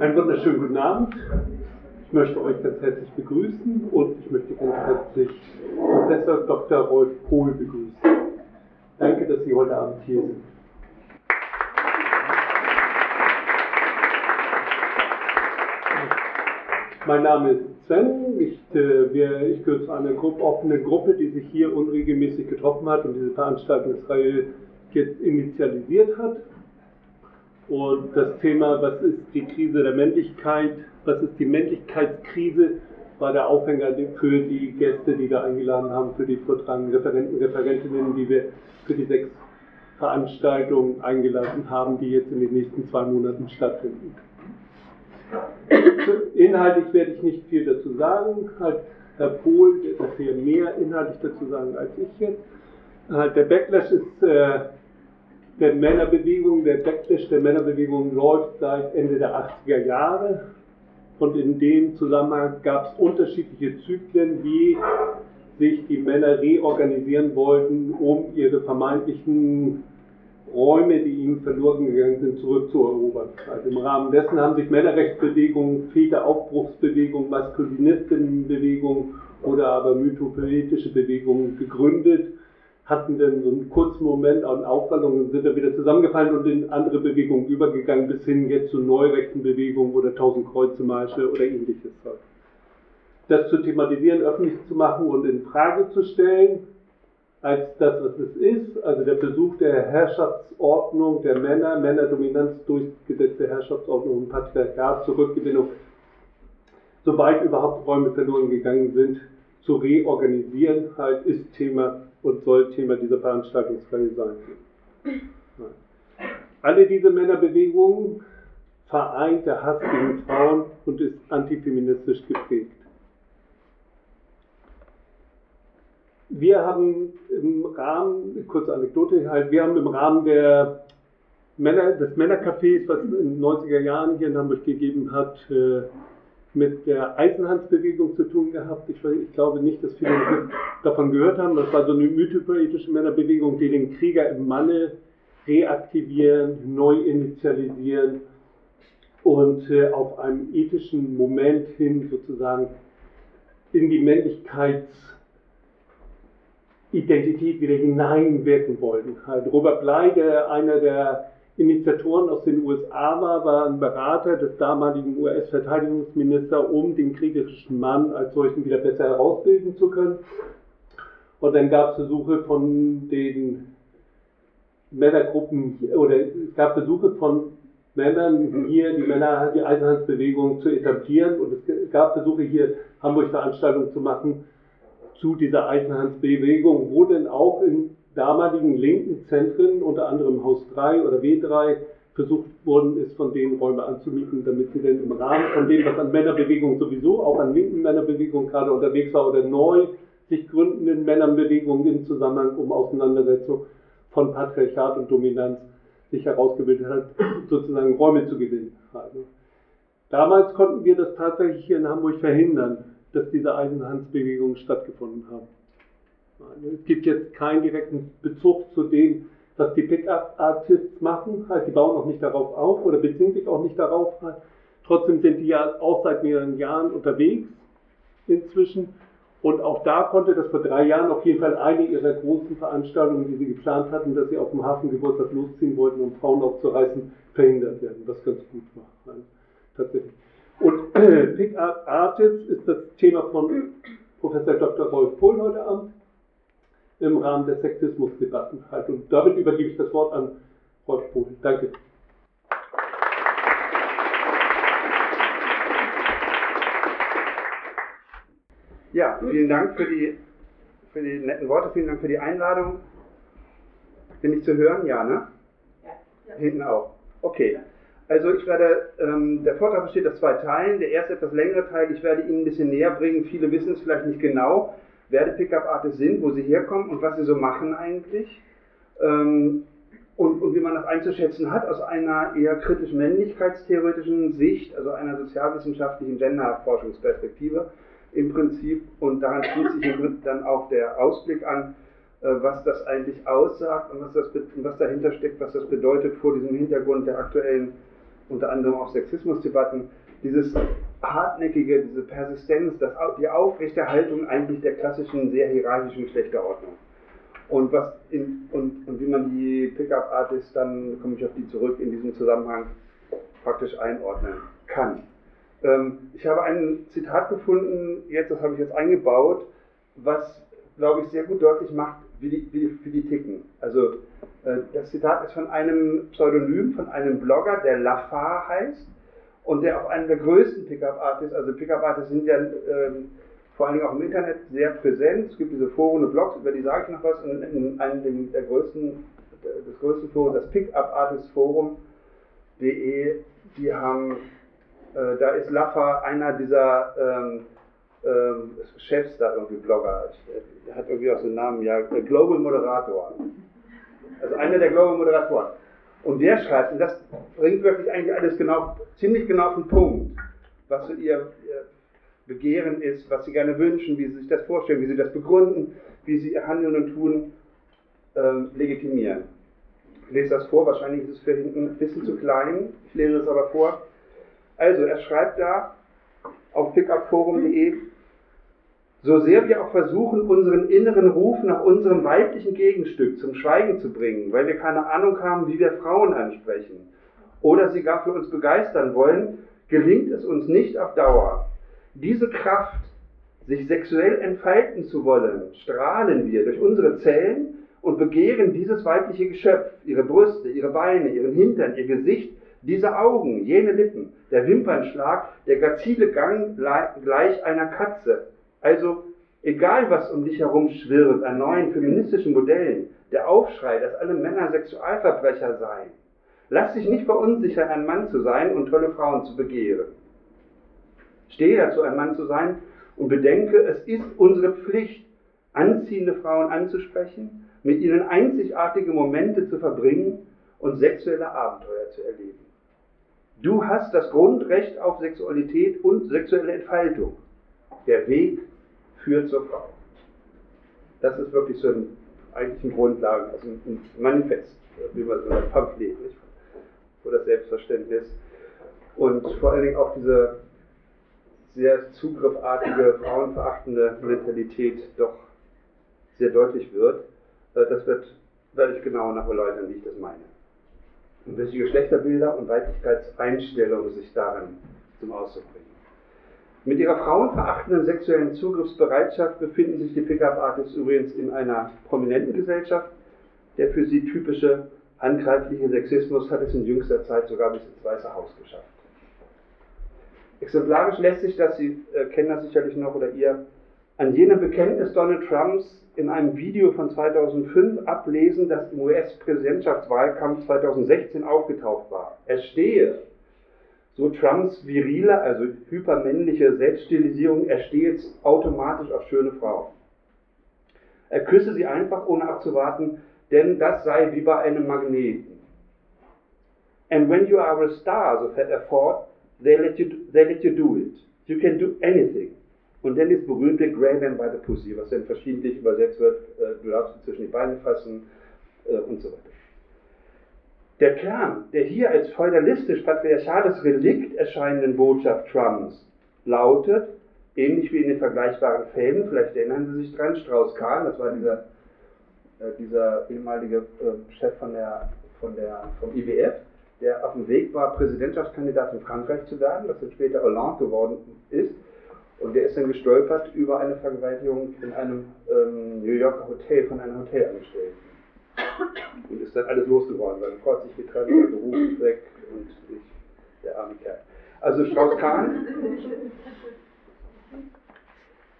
Einen wunderschönen guten Abend. Ich möchte euch ganz herzlich begrüßen und ich möchte ganz herzlich Professor Dr. Rolf Pohl begrüßen. Danke, dass Sie heute Abend hier sind. Mein Name ist Sven. Ich, äh, ich gehöre zu einer Gruppe, offenen Gruppe, die sich hier unregelmäßig getroffen hat und diese Veranstaltungsreihe jetzt initialisiert hat. Und das Thema, was ist die Krise der Männlichkeit, was ist die Männlichkeitskrise, war der Aufhänger für die Gäste, die wir eingeladen haben, für die vortragenden Referenten, Referentinnen, die wir für die sechs Veranstaltungen eingeladen haben, die jetzt in den nächsten zwei Monaten stattfinden. Inhaltlich werde ich nicht viel dazu sagen. Herr Pohl wird noch viel mehr inhaltlich dazu sagen als ich jetzt. Halt der Backlash ist äh, der Männerbewegung, der Backlash der Männerbewegung läuft seit Ende der 80er Jahre. Und in dem Zusammenhang gab es unterschiedliche Zyklen, wie sich die Männer reorganisieren wollten, um ihre vermeintlichen Räume, die ihnen verloren gegangen sind, zurückzuerobern. Also im Rahmen dessen haben sich Männerrechtsbewegungen, Väteraufbruchsbewegungen, Maskulinistinnenbewegungen oder aber mythopoetische Bewegungen gegründet hatten dann so einen kurzen Moment an Aufwallungen, sind dann wieder zusammengefallen und in andere Bewegungen übergegangen, bis hin jetzt zu neurechten Bewegungen oder Tausend Kreuze Marsche oder ähnliches. Das zu thematisieren, öffentlich zu machen und in Frage zu stellen, als das, was es ist, also der Besuch der Herrschaftsordnung der Männer, Männerdominanz durchgesetzte Herrschaftsordnung und Patriarchat, Zurückgewinnung, sobald überhaupt Räume verloren gegangen sind, zu reorganisieren, halt ist Thema und soll Thema dieser Veranstaltungsreihe sein. Alle diese Männerbewegungen vereint der Hass gegen Frauen und ist antifeministisch geprägt. Wir haben im Rahmen, kurze Anekdote halt, wir haben im Rahmen der Männer, des Männercafés, was in den 90er Jahren hier in Hamburg gegeben hat, äh, mit der Eisenhandsbewegung zu tun gehabt. Ich, ich, glaube nicht, dass viele davon gehört haben. Das war so eine mythopoetische Männerbewegung, die den Krieger im Manne reaktivieren, neu initialisieren und äh, auf einem ethischen Moment hin sozusagen in die Männlichkeitsidentität wieder hineinwirken wollten. Halt Robert Blei, der einer der Initiatoren aus den USA war, war ein Berater des damaligen US-Verteidigungsministers, um den kriegerischen Mann als solchen wieder besser herausbilden zu können. Und dann gab es Versuche von den Männergruppen, oder es gab Versuche von Männern hier, die Männer, die Eisenhandsbewegung zu etablieren. Und es gab Versuche hier, Hamburg-Veranstaltungen zu machen zu dieser Eisenhandsbewegung, wo denn auch in damaligen linken Zentren, unter anderem Haus 3 oder W3, versucht worden ist, von denen Räume anzumieten, damit sie denn im Rahmen von dem, was an Männerbewegungen sowieso, auch an linken Männerbewegungen gerade unterwegs war oder neu sich gründenden Männerbewegungen im Zusammenhang um Auseinandersetzung von Patriarchat und Dominanz sich herausgebildet hat, sozusagen Räume zu gewinnen. Also, damals konnten wir das tatsächlich hier in Hamburg verhindern, dass diese Eisenhandsbewegungen stattgefunden haben. Es gibt jetzt keinen direkten Bezug zu dem, was die Pickup-Artists machen. Halt, die bauen auch nicht darauf auf oder beziehen sich auch nicht darauf. Trotzdem sind die ja auch seit mehreren Jahren unterwegs inzwischen. Und auch da konnte das vor drei Jahren auf jeden Fall eine ihrer großen Veranstaltungen, die sie geplant hatten, dass sie auf dem Hafengeburtstag losziehen wollten, um Frauen aufzureißen, verhindert werden. Was ganz gut war. Tatsächlich. Und äh, Pickup Artists ist das Thema von Professor Dr. Rolf Pohl heute Abend im Rahmen der Sexismusdebatten halt. Und damit übergebe ich das Wort an Rolf Pohl. Danke. Ja, vielen Dank für die, für die netten Worte, vielen Dank für die Einladung. Bin ich zu hören? Ja, ne? Ja. Hinten auch. Okay. Also ich werde, ähm, der Vortrag besteht aus zwei Teilen. Der erste etwas längere Teil, ich werde Ihnen ein bisschen näher bringen. Viele wissen es vielleicht nicht genau wer die Pickup-Artists sind, wo sie herkommen und was sie so machen eigentlich. Ähm, und, und, wie man das einzuschätzen hat aus einer eher kritisch männlichkeitstheoretischen Sicht, also einer sozialwissenschaftlichen Gender-Forschungsperspektive im Prinzip. Und daran schließt sich dann auch der Ausblick an, äh, was das eigentlich aussagt und was, das, was dahinter steckt, was das bedeutet vor diesem Hintergrund der aktuellen unter anderem auch Sexismusdebatten, dieses hartnäckige, diese Persistenz, das, die Aufrechterhaltung eigentlich der klassischen, sehr hierarchischen Geschlechterordnung. Und, was in, und, und wie man die Pickup-Artists, dann komme ich auf die zurück, in diesem Zusammenhang praktisch einordnen kann. Ähm, ich habe ein Zitat gefunden, jetzt, das habe ich jetzt eingebaut, was, glaube ich, sehr gut deutlich macht, wie die, wie, wie die ticken. Also, äh, das Zitat ist von einem Pseudonym, von einem Blogger, der Lafar heißt und der auch einen der größten Pickup-Artists, also Pickup-Artists sind ja ähm, vor allen Dingen auch im Internet sehr präsent. Es gibt diese Foren und Blogs, über die sage ich noch was. Und in einem der größten, des größten Forums, das Pickup Artist Forum.de, die haben, äh, da ist Laffa einer dieser ähm, ähm, Chefs da irgendwie Blogger. Der hat irgendwie auch so einen Namen, ja, Global Moderator. Also einer der Global Moderatoren. Und der schreibt, und das bringt wirklich eigentlich alles genau, ziemlich genau auf den Punkt, was so ihr, Begehren ist, was sie gerne wünschen, wie sie sich das vorstellen, wie sie das begründen, wie sie ihr Handeln und Tun ähm, legitimieren. Ich lese das vor, wahrscheinlich ist es für hinten ein bisschen zu klein, ich lese es aber vor. Also, er schreibt da auf pickupforum.de, so sehr wir auch versuchen, unseren inneren Ruf nach unserem weiblichen Gegenstück zum Schweigen zu bringen, weil wir keine Ahnung haben, wie wir Frauen ansprechen oder sie gar für uns begeistern wollen, gelingt es uns nicht auf Dauer. Diese Kraft, sich sexuell entfalten zu wollen, strahlen wir durch unsere Zellen und begehren dieses weibliche Geschöpf, ihre Brüste, ihre Beine, ihren Hintern, ihr Gesicht, diese Augen, jene Lippen, der Wimpernschlag, der grazile Gang gleich einer Katze. Also, egal was um dich herum schwirrt an neuen feministischen Modellen, der Aufschrei, dass alle Männer Sexualverbrecher seien. Lass dich nicht verunsichern, ein Mann zu sein und tolle Frauen zu begehren. Stehe dazu, ein Mann zu sein und bedenke, es ist unsere Pflicht, anziehende Frauen anzusprechen, mit ihnen einzigartige Momente zu verbringen und sexuelle Abenteuer zu erleben. Du hast das Grundrecht auf Sexualität und sexuelle Entfaltung. Der Weg führt zur Frau. Das ist wirklich so ein, eigentlich ein Grundlagen, also ein Manifest, wie man so ein Pamphlet, nicht? wo das Selbstverständnis und vor allen Dingen auch diese sehr zugriffartige, frauenverachtende Mentalität doch sehr deutlich wird. Äh, das wird, werde ich genau nach erläutern, wie ich das meine. Und welche Geschlechterbilder und Weiblichkeitseinstellungen sich darin zum Ausdruck bringen. Mit ihrer frauenverachtenden sexuellen Zugriffsbereitschaft befinden sich die Pickup-Artists übrigens in einer prominenten Gesellschaft. Der für sie typische handgreifliche Sexismus hat es in jüngster Zeit sogar bis ins Weiße Haus geschafft. Exemplarisch lässt sich das, Sie äh, kennen das sicherlich noch oder ihr, an jenem Bekenntnis Donald Trumps in einem Video von 2005 ablesen, das im US-Präsidentschaftswahlkampf 2016 aufgetaucht war. Er stehe, so Trumps virile, also hypermännliche Selbststilisierung, er stehe jetzt automatisch auf schöne Frauen. Er küsse sie einfach, ohne abzuwarten, denn das sei wie bei einem Magneten. And when you are a star, so fährt er fort, They let you, they let you do it. You can do anything. Und dann das berühmte Grab them by the pussy, was dann verschiedentlich übersetzt wird, äh, du darfst zwischen die Beine fassen äh, und so weiter. Der Kern der hier als feudalistisch-patriarchales Relikt erscheinenden Botschaft Trumps lautet, ähnlich wie in den vergleichbaren Fällen, vielleicht erinnern Sie sich dran, Strauss-Kahn, das war dieser, äh, dieser ehemalige äh, Chef von der, von der, vom IWF, der auf dem Weg war, Präsidentschaftskandidat in Frankreich zu werden, was dann später Hollande geworden ist. Und der ist dann gestolpert über eine Vergewaltigung in einem ähm, New Yorker Hotel von einem Hotelangestellten. Und ist dann alles losgeworden. Seine Frau hat sich getrennt, sein Beruf ist weg und ich, der arme Kerl. Also Strauss-Kahn,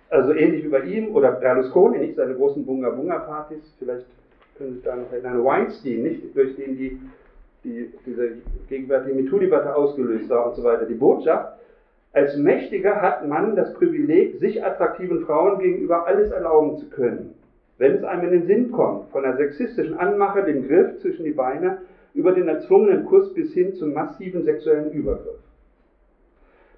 also ähnlich wie bei ihm, oder Berlusconi, nicht seine großen Bunga-Bunga-Partys, vielleicht können Sie sich da noch erinnern, Weinstein, nicht, durch den die die diese gegenwärtige MeToo-Debatte ausgelöst war und so weiter. Die Botschaft, als Mächtiger hat man das Privileg, sich attraktiven Frauen gegenüber alles erlauben zu können. Wenn es einem in den Sinn kommt, von der sexistischen Anmache, dem Griff zwischen die Beine, über den erzwungenen Kuss bis hin zum massiven sexuellen Übergriff.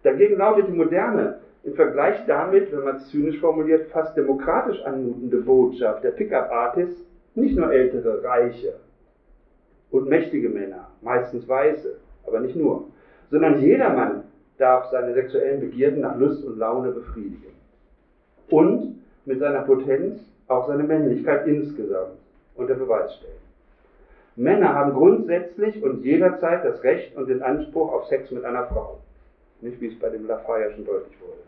Dagegen lautet die moderne, im Vergleich damit, wenn man es zynisch formuliert, fast demokratisch anmutende Botschaft der Pickup-Artists nicht nur ältere, reiche, und mächtige Männer, meistens weiße, aber nicht nur. sondern jedermann darf seine sexuellen Begierden nach Lust und Laune befriedigen. Und mit seiner Potenz auch seine Männlichkeit insgesamt unter Beweis stellen. Männer haben grundsätzlich und jederzeit das Recht und den Anspruch auf Sex mit einer Frau. Nicht wie es bei dem Lafayette schon deutlich wurde.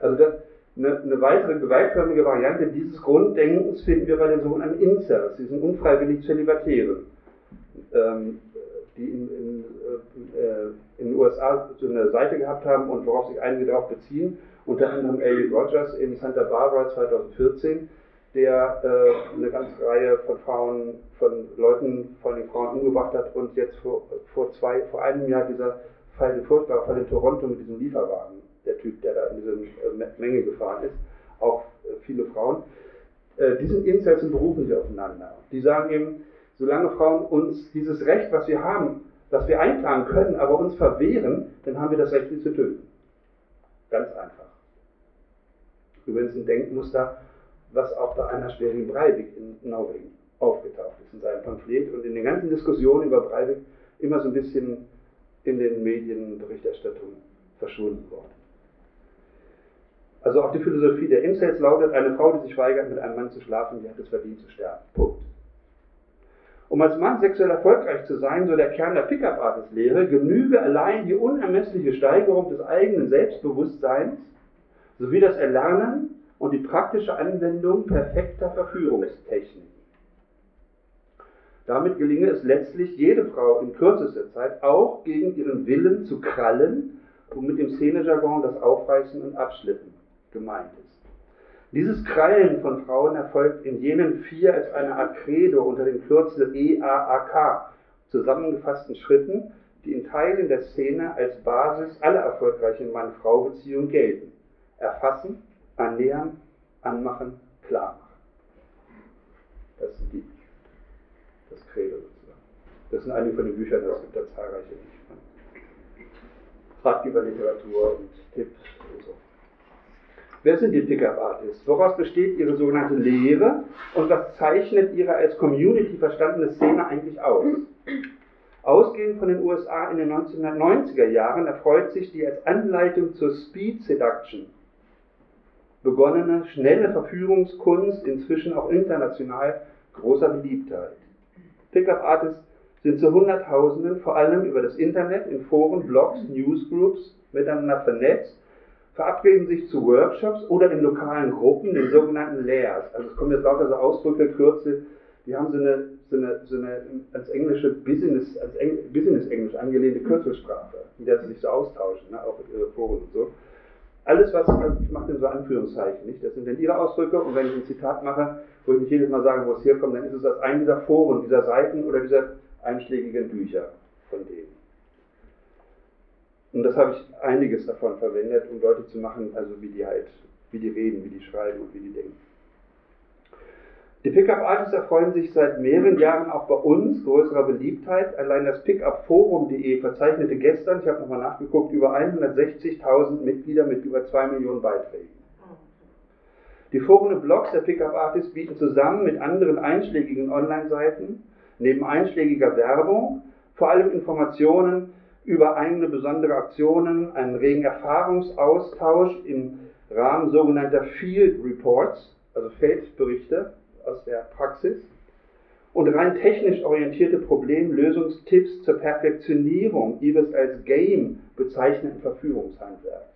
Also das, eine, eine, weitere gewaltförmige Variante dieses Grunddenkens finden wir bei den sogenannten Incels, diesen unfreiwillig Zölibatären, ähm, die in, in, äh, in, den USA so eine Seite gehabt haben und worauf sich einige darauf beziehen, unter anderem Elliot Rogers in Santa Barbara 2014, der äh, eine ganze Reihe von Frauen, von Leuten, von den Frauen umgebracht hat und jetzt vor, vor, zwei, vor einem Jahr dieser Fall, der furchtbare Fall in Toronto mit diesem Lieferwagen, der Typ, der da in diese äh, Menge gefahren ist, auch äh, viele Frauen. Äh, diesen Incels berufen sie aufeinander. Die sagen eben, solange Frauen uns dieses Recht, was wir haben, was wir einklagen können, aber uns verwehren, dann haben wir das Recht, sie zu töten. Ganz einfach. Übrigens ein Denkmuster, was auch bei Anna Schwering-Breivik in Norwegen aufgetaucht ist in seinem Pamphlet und in den ganzen Diskussionen über Breivik immer so ein bisschen in den Medienberichterstattungen verschwunden worden. Also auch die Philosophie der Incels lautet, eine Frau, die sich weigert, mit einem Mann zu schlafen, die hat es verdient zu sterben. Punkt. Um als Mann sexuell erfolgreich zu sein, so der Kern der Pickup-Artist-Lehre, genüge allein die unermessliche Steigerung des eigenen Selbstbewusstseins sowie das Erlernen und die praktische Anwendung perfekter Verführungstechniken. Damit gelinge es letztlich, jede Frau in kürzester Zeit auch gegen ihren Willen zu krallen und mit dem Szenejargon das Aufreißen und Abschlippen gemeint ist. Dieses Krallen von Frauen erfolgt in jenen vier als eine Art Credo unter dem Kürzel EAAK zusammengefassten Schritten, die in Teilen der Szene als Basis aller erfolgreichen Mann-Frau-Beziehungen gelten. Erfassen, annähern, anmachen, klar machen. Das sind die, das Credo sozusagen. Das sind einige von den Büchern, es gibt da zahlreiche Ratgeberliteratur und Tipps und so. Wer sind die Pickup-Artists? Woraus besteht ihre sogenannte Lehre und was zeichnet ihre als Community verstandene Szene eigentlich aus? Ausgehend von den USA in den 1990er Jahren erfreut sich die als Anleitung zur Speed Seduction begonnene schnelle Verführungskunst inzwischen auch international großer Beliebtheit. Pickup-Artists sind zu Hunderttausenden vor allem über das Internet in Foren, Blogs, Newsgroups miteinander vernetzt, verabreden sich zu Workshops oder in lokalen Gruppen, den sogenannten Layers. Also es kommen jetzt lauter so Ausdrücke, Kürzel, die haben so eine, so eine, so eine als englische Business, als Eng, Business-Englisch angelehnte Kürzelsprache, in der sie sich so austauschen, ne, auch in Foren und so. Alles, was ich mache, in so Anführungszeichen, nicht? Das sind dann ihre Ausdrücke und wenn ich ein Zitat mache, wo ich nicht jedes Mal sage, wo es herkommt, dann ist es aus einem dieser Foren, dieser Seiten oder dieser einschlägigen Bücher von denen. Und das habe ich einiges davon verwendet, um Leute zu machen, also wie die halt, wie die reden, wie die schreiben und wie die denken. Die Pickup-Artists erfreuen sich seit mehreren Jahren auch bei uns größerer Beliebtheit. Allein das pickupforum.de verzeichnete gestern, ich habe nochmal nachgeguckt, über 160.000 Mitglieder mit über 2 Millionen Beiträgen. Die Foren und Blogs der Pickup-Artists bieten zusammen mit anderen einschlägigen Online-Seiten neben einschlägiger Werbung vor allem Informationen über eigene besondere Aktionen, einen regen Erfahrungsaustausch im Rahmen sogenannter Field Reports, also Feldberichte, aus der Praxis und rein technisch orientierte Problemlösungstipps zur Perfektionierung ihres als Game bezeichneten Verführungshandwerks.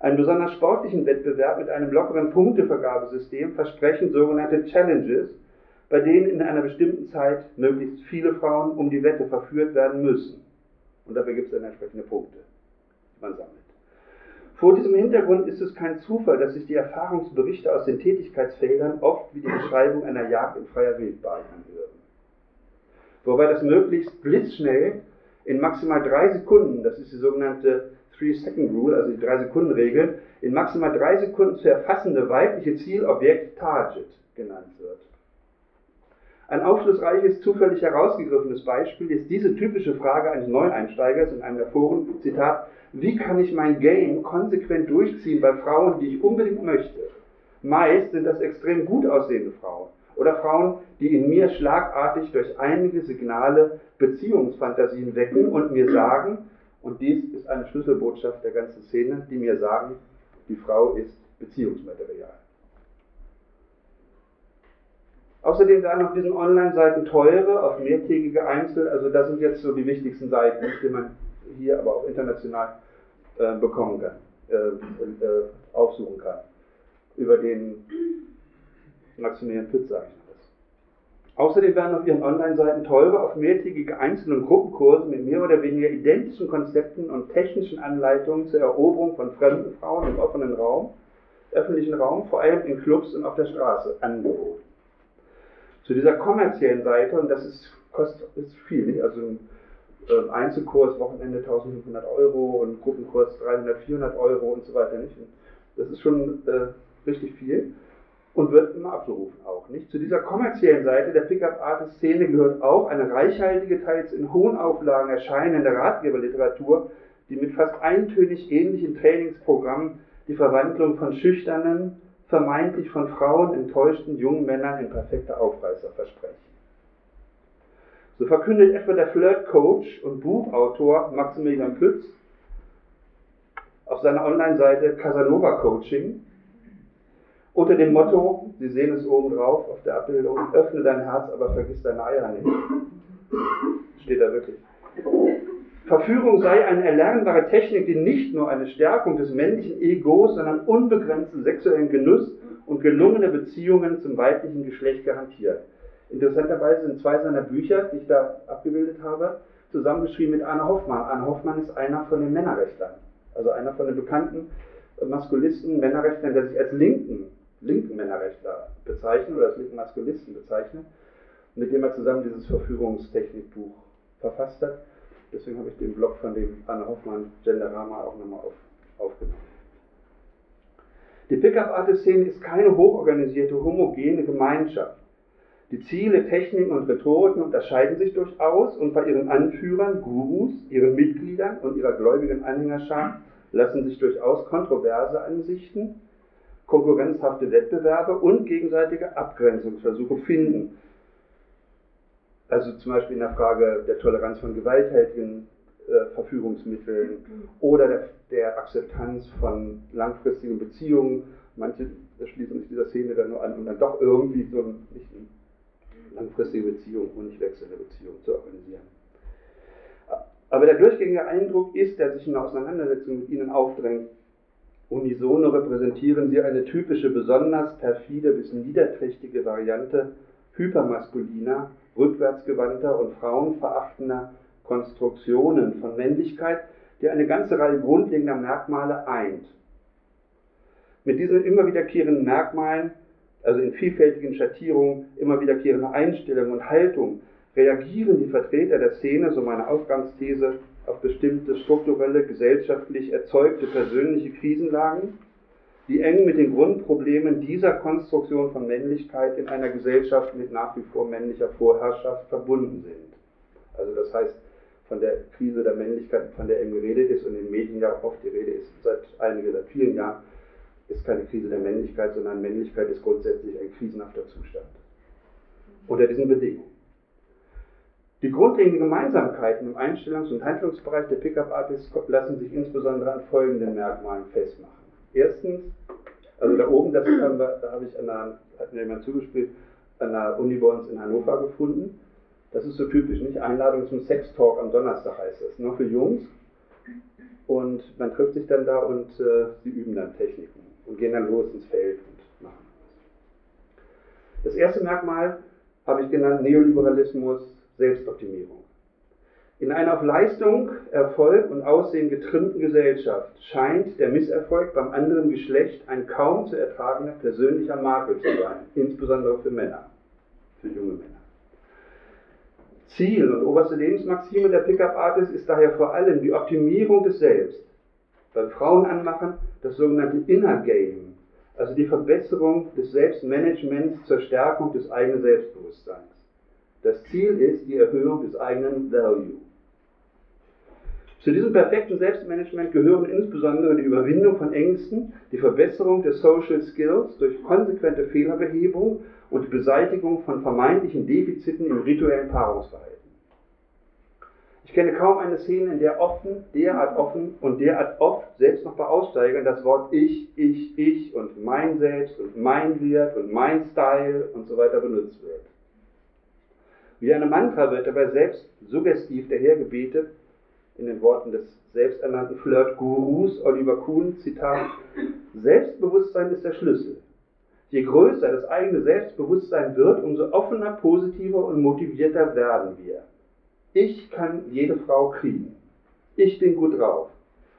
Einen besonders sportlichen Wettbewerb mit einem lockeren Punktevergabesystem versprechen sogenannte Challenges, bei denen in einer bestimmten Zeit möglichst viele Frauen um die Wette verführt werden müssen. Und dafür gibt es dann entsprechende Punkte, die man sammelt. Vor diesem Hintergrund ist es kein Zufall, dass sich die Erfahrungsberichte aus den Tätigkeitsfeldern oft wie die Beschreibung einer Jagd in freier Wildbahn anhören. Wobei das möglichst blitzschnell in maximal drei Sekunden, das ist die sogenannte Three-Second-Rule, also die Drei-Sekunden-Regel, in maximal drei Sekunden zu erfassende weibliche Zielobjekt Target genannt wird. Ein aufschlussreiches, zufällig herausgegriffenes Beispiel ist diese typische Frage eines Neueinsteigers in einem der Foren, Zitat, wie kann ich mein Game konsequent durchziehen bei Frauen, die ich unbedingt möchte? Meist sind das extrem gut aussehende Frauen oder Frauen, die in mir schlagartig durch einige Signale Beziehungsfantasien wecken und mir sagen, Und dies ist eine Schlüsselbotschaft der ganzen Szene, die mir sagen, die Frau ist Beziehungsmaterial. Außerdem werden auf diesen Online-Seiten teure, auf mehrtägige Einzel, also das sind jetzt so die wichtigsten Seiten, die man hier aber auch international äh, bekommen kann, äh, äh, aufsuchen kann. Über den Maximilian Pütz sage ich das. Außerdem werden auf ihren Online-Seiten teure, auf mehrtägige Einzel- und Gruppenkurse mit mehr oder weniger identischen Konzepten und technischen Anleitungen zur Eroberung von fremden Frauen im offenen Raum, öffentlichen Raum, vor allem in Clubs und auf der Straße, angeboten zu dieser kommerziellen Seite, und das ist, kostet ist viel, nicht? also ein äh, Einzelkurs, Wochenende 1500 Euro und Gruppenkurs 300, 400 Euro und so weiter. Nicht? Das ist schon äh, richtig viel und wird immer abgerufen auch. Nicht? Zu dieser kommerziellen Seite der Pickup-Artist-Szene gehört auch eine reichhaltige, teils in hohen Auflagen erscheinende Ratgeberliteratur, die mit fast eintönig ähnlichen Trainingsprogrammen die Verwandlung von schüchternen, vermeintlich von Frauen enttäuschten jungen Männern in perfekte Aufreißer versprechen. So verkündet etwa der Flirt-Coach und Buchautor Maximilian Pütz auf seiner Online-Seite Casanova Coaching unter dem Motto, Sie sehen es oben drauf auf der Abbildung, öffne dein Herz, aber vergiss deine Eier nicht. Steht da wirklich. Verführung sei eine erlernbare Technik, die nicht nur eine Stärkung des männlichen Egos, sondern unbegrenzten sexuellen Genuss und gelungene Beziehungen zum weiblichen Geschlecht garantiert. Interessanterweise sind zwei seiner Bücher, die ich da abgebildet habe, zusammengeschrieben mit Anna Hoffmann. Anna Hoffmann ist einer von den Männerrechtlern, also einer von den bekannten Maskulisten, Männerrechtlern, der sich als linken, linken Männerrechtler bezeichnet oder als linken Maskulisten bezeichnet, mit dem er zusammen dieses Verführungstechnikbuch verfasst hat. Deswegen habe ich den Blog von dem Anne Hoffmann Genderama auch nochmal auf, aufgenommen. Die Pickup-Artist-Szene ist keine hochorganisierte, homogene Gemeinschaft. Die Ziele, Techniken und Rhetoriken unterscheiden sich durchaus und bei ihren Anführern, Gurus, ihren Mitgliedern und ihrer gläubigen Anhängerschar lassen sich durchaus kontroverse Ansichten, konkurrenzhafte Wettbewerbe und gegenseitige Abgrenzungsversuche finden, also zum Beispiel in der Frage der Toleranz von gewalttätigen äh, Verfügungsmitteln oder der, der, Akzeptanz von langfristigen Beziehungen. Manche schließen sich dieser Szene dann nur an, um dann doch irgendwie so ein, eine langfristige Beziehung und nicht wechselnde Beziehung zu organisieren. Aber der durchgängige Eindruck ist, der sich in der Auseinandersetzung mit ihnen aufdrängt, unisono repräsentieren sie eine typische, besonders perfide bis niederträchtige Variante hypermaskuliner rückwärtsgewandter und frauenverachtender Konstruktionen von Männlichkeit, die eine ganze Reihe grundlegender Merkmale eint. Mit diesen immer wiederkehrenden Merkmalen, also in vielfältigen Schattierungen, immer wiederkehrende Einstellungen und Haltungen, reagieren die Vertreter der Szene, so meine Ausgangsthese, auf bestimmte strukturelle, gesellschaftlich erzeugte persönliche Krisenlagen die eng mit den Grundproblemen dieser Konstruktion von Männlichkeit in einer Gesellschaft mit nach wie vor männlicher Vorherrschaft verbunden sind. Also das heißt, von der Krise der Männlichkeit, von der eben geredet ist und in den Medien ja auch oft die Rede ist, seit einigen, seit vielen Jahren, ist keine Krise der Männlichkeit, sondern Männlichkeit ist grundsätzlich ein krisenhafter Zustand. Unter diesen Bedingungen. Die grundlegenden Gemeinsamkeiten im Einstellungs- und Handlungsbereich der Pickup-Artists lassen sich insbesondere an folgenden Merkmalen festmachen. Erstens, also da oben, das wir, da habe ich an der, hat mir jemand zugespielt, an der Uni bei uns in Hannover gefunden. Das ist so typisch, nicht? Einladung zum Sex-Talk am Donnerstag heißt es, nur für Jungs. Und man trifft sich dann da und äh, sie üben dann Techniken und gehen dann los ins Feld und machen das. Das erste Merkmal habe ich genannt Neoliberalismus, Selbstoptimierung. In einer auf Leistung, Erfolg und Aussehen getrimmten Gesellschaft scheint der Misserfolg beim anderen Geschlecht ein kaum zu ertragender persönlicher Makel zu sein, insbesondere für Männer, für junge Männer. Ziel und oberste Lebensmaxime der Pickup-Artist ist daher vor allem die Optimierung des Selbst. Beim Frauen anmachen das sogenannte Inner Game, also die Verbesserung des Selbstmanagements zur Stärkung des eigenen Selbstbewusstseins. Das Ziel ist die Erhöhung des eigenen Value. Zu diesem perfekten Selbstmanagement gehören insbesondere die Überwindung von Ängsten, die Verbesserung der Social Skills durch konsequente Fehlerbehebung und die Beseitigung von vermeintlichen Defiziten im rituellen Paarungsverhalten. Ich kenne kaum eine Szene, in der offen, derart offen und derart oft, selbst noch bei Aussteigern, das Wort ich, ich, ich und mein Selbst und mein Wert und mein Style und so weiter benutzt wird. Wie eine Mantra wird dabei selbst suggestiv dahergebetet, in den Worten des selbsternannten Flirt-Gurus Oliver Kuhn, Zitat, Selbstbewusstsein ist der Schlüssel. Je größer das eigene Selbstbewusstsein wird, umso offener, positiver und motivierter werden wir. Ich kann jede Frau kriegen. Ich bin gut drauf.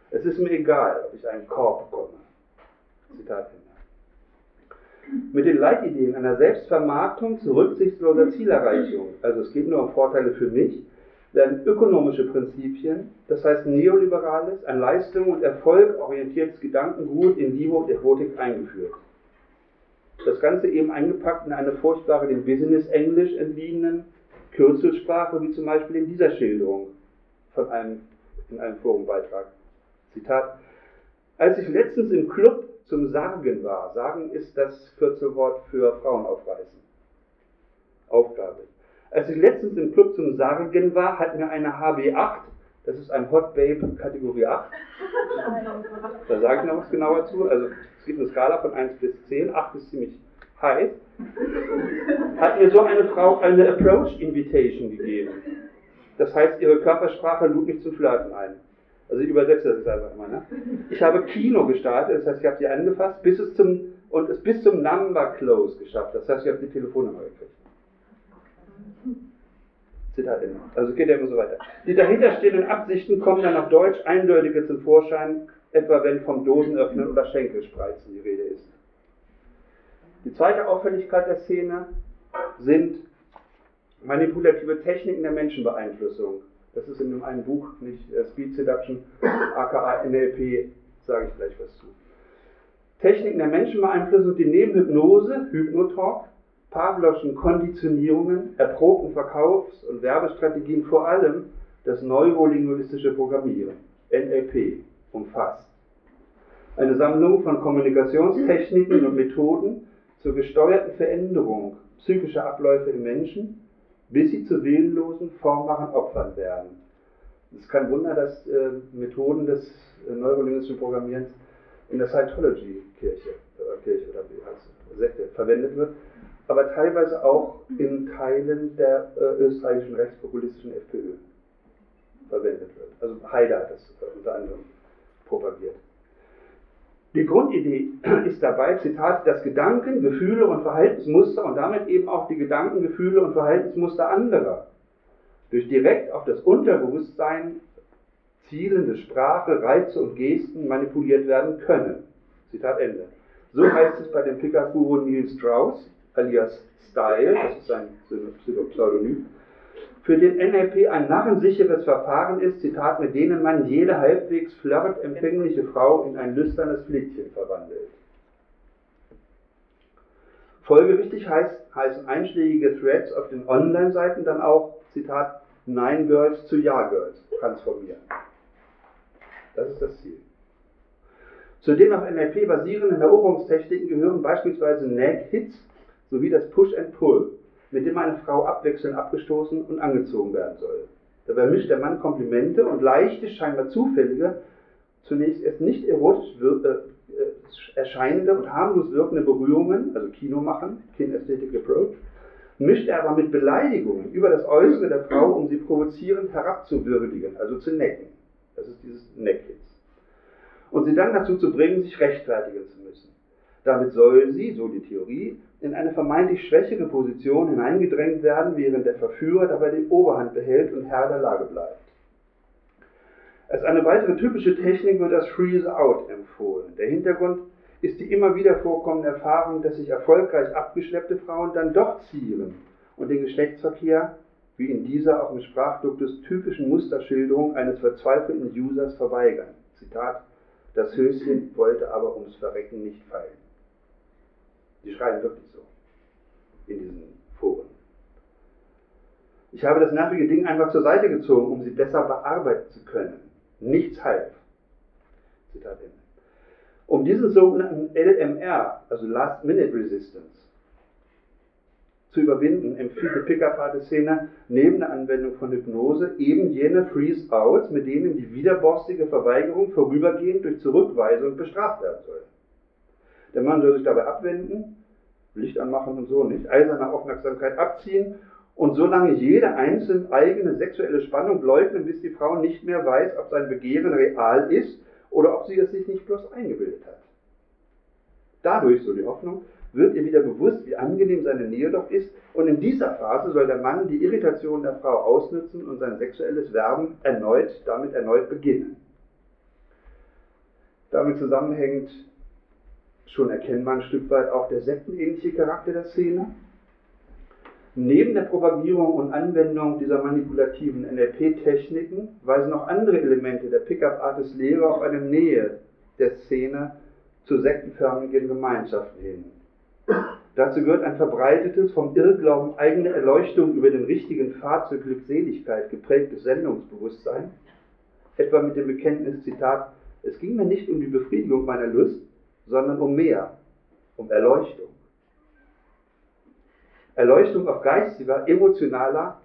Es ist mir egal, ob ich einen Korb bekomme. Zitat Ende. Mit den Leitideen einer Selbstvermarktung zu rücksichtsloser Zielerreichung, also es geht nur um Vorteile für mich, werden ökonomische Prinzipien, das heißt neoliberales, an Leistung und Erfolg orientiertes Gedankengut in Liebe und Erotik eingeführt. Das Ganze eben eingepackt in eine furchtbare dem Business-Englisch entliehenen Kürzelsprache, wie zum Beispiel in dieser Schilderung von einem, in einem Forumbeitrag. Zitat. Als ich letztens im Club zum Sargen war, Sagen ist das Kürzelwort für Frauen aufreißen. Aufgabe. Als ich letztens im Club zum Sargen war, hat mir eine HB8, das ist ein Hot Babe Kategorie 8, da sage ich noch was genauer zu, also es gibt eine Skala von 1 bis 10, 8 ist ziemlich heiß, hat mir so eine Frau eine Approach Invitation gegeben. Das heißt, ihre Körpersprache lud mich zum Flirten ein. Also ich übersetze das jetzt einfach immer. Ne? Ich habe Kino gestartet, das heißt, ich habe sie angefasst, bis es zum, und es bis zum Number Close geschafft. Das heißt, ich habe die Telefonnummer gekriegt. Zitat Ende. Also geht ja immer so weiter. Die dahinterstehenden Absichten kommen dann auf Deutsch eindeutiger zum Vorschein, etwa wenn vom Dosenöffnen oder Schenkelspreizen die Rede ist. Die zweite Auffälligkeit der Szene sind manipulative Techniken der Menschenbeeinflussung. Das ist in einem Buch, nicht äh, Speed Seduction, aka NLP, sage ich gleich was zu. Techniken der Menschenbeeinflussung, die neben Hypnose, Hypnotalk, Pavloschen Konditionierungen, erprobten Verkaufs- und Werbestrategien vor allem das neurolinguistische Programmieren, NLP, umfasst. Eine Sammlung von Kommunikationstechniken und Methoden zur gesteuerten Veränderung psychischer Abläufe im Menschen, bis sie zu willenlosen, formbaren Opfern werden. Es ist kein Wunder, dass äh, Methoden des äh, neurolinguistischen Programmierens in der Scientology-Kirche äh, Kirche oder als Sekte verwendet wird aber teilweise auch in Teilen der äh, österreichischen rechtspopulistischen FPÖ verwendet wird. Also Heide hat das unter anderem propagiert. Die Grundidee ist dabei, Zitat, dass Gedanken, Gefühle und Verhaltensmuster und damit eben auch die Gedanken, Gefühle und Verhaltensmuster anderer durch direkt auf das Unterbewusstsein zielende Sprache, Reize und Gesten manipuliert werden können. Zitat Ende. So heißt es bei dem Pickup-Guru Neil Strauss, alias Style, das ist sein Pseudonym, für den NLP ein narrensicheres Verfahren ist, Zitat, mit denen man jede halbwegs flirtempfängliche Frau in ein lüsternes Flittchen verwandelt. Folgerichtig heißt, heißen einschlägige Threads auf den Online-Seiten dann auch, Zitat, Nine Girls zu Ja Girls transformieren. Das ist das Ziel. Zu den auf NLP basierenden Eroberungstechniken gehören beispielsweise Nag-Hits, sowie das Push and Pull, mit dem eine Frau abwechselnd abgestoßen und angezogen werden soll. Dabei mischt der Mann Komplimente und leichte, scheinbar zufällige, zunächst erst nicht erotisch äh, äh, erscheinende und harmlos wirkende Berührungen, also Kino machen, Kinästhetic Approach, mischt er aber mit Beleidigungen über das Äußere der Frau, um sie provozierend herabzuwürdigen, also zu necken. Das ist dieses Neckhits. Und sie dann dazu zu bringen, sich rechtfertigen zu müssen. Damit soll sie, so die Theorie, in eine vermeintlich schwächere Position hineingedrängt werden, während der Verführer dabei die Oberhand behält und Herr der Lage bleibt. Als eine weitere typische Technik wird das Freeze Out empfohlen. Der Hintergrund ist die immer wieder vorkommende Erfahrung, dass sich erfolgreich abgeschleppte Frauen dann doch zieren und den Geschlechtsverkehr, wie in dieser auch im Sprachduktus typischen Musterschilderung eines verzweifelten Users verweigern. Zitat, das Höschen wollte aber ums Verrecken nicht fallen. Die schreiben wirklich so in diesen Foren. Ich habe das nervige Ding einfach zur Seite gezogen, um sie besser bearbeiten zu können. Nichts half. Zitat Ende. Um diesen sogenannten LMR, also Last Minute Resistance, zu überwinden, empfiehlt die Pickup-Szene neben der Anwendung von Hypnose eben jene Freeze-Outs, mit denen die widerborstige Verweigerung vorübergehend durch Zurückweisung bestraft werden soll. Der Mann soll sich dabei abwenden, Licht anmachen und so nicht, all seine Aufmerksamkeit abziehen und solange jede einzelne eigene sexuelle Spannung leugnen, bis die Frau nicht mehr weiß, ob sein Begehren real ist oder ob sie es sich nicht bloß eingebildet hat. Dadurch, so die Hoffnung, wird ihr wieder bewusst, wie angenehm seine Nähe doch ist, und in dieser Phase soll der Mann die Irritation der Frau ausnutzen und sein sexuelles Werben erneut, damit erneut beginnen. Damit zusammenhängt schon erkennbar ein Stück weit auch der sektenähnliche Charakter der Szene. Neben der Propagierung und Anwendung dieser manipulativen NLP-Techniken weisen noch andere Elemente der Pickup-Artist-Lehre auf eine Nähe der Szene zu sektenförmigen Gemeinschaften hin. Dazu gehört ein verbreitetes, vom Irrglauben eigene Erleuchtung über den richtigen Pfad zur Glückseligkeit geprägtes Sendungsbewusstsein, etwa mit dem Bekenntnis, Zitat, es ging mir nicht um die Befriedigung meiner Lust, sondern um mehr, um Erleuchtung. Erleuchtung auf geistiger, emotionaler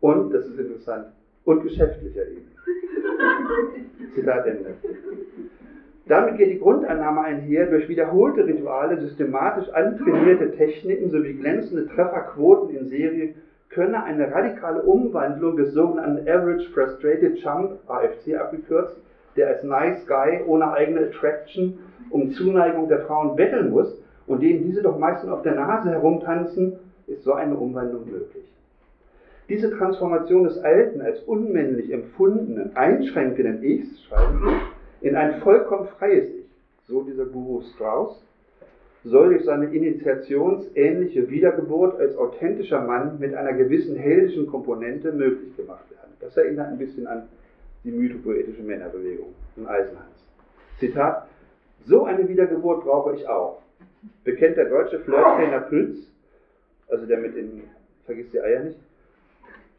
und, das ist interessant, und geschäftlicher Ebene. Zitat Ende. Damit geht die Grundannahme einher, durch wiederholte Rituale, systematisch antrainierte Techniken sowie glänzende Trefferquoten in Serie könne eine radikale Umwandlung des sogenannten Average Frustrated Chump, AFC abgekürzt, der als Nice Guy ohne eigene Attraction um Zuneigung der Frauen betteln muss und denen diese doch meistens auf der Nase herumtanzen, ist so eine Umwandlung möglich. Diese Transformation des alten, als unmännlich empfundenen, einschränkenden Ichs, schreiben wir, in ein vollkommen freies Ich, so dieser Guru Strauss, soll durch seine initiationsähnliche Wiedergeburt als authentischer Mann mit einer gewissen heldischen Komponente möglich gemacht werden. Das erinnert ein bisschen an die mythopoetische Männerbewegung im Eisenhans. Zitat, so eine Wiedergeburt brauche ich auch, bekennt der deutsche Flirttrainer Pütz, also der mit den, vergiss die Eier nicht,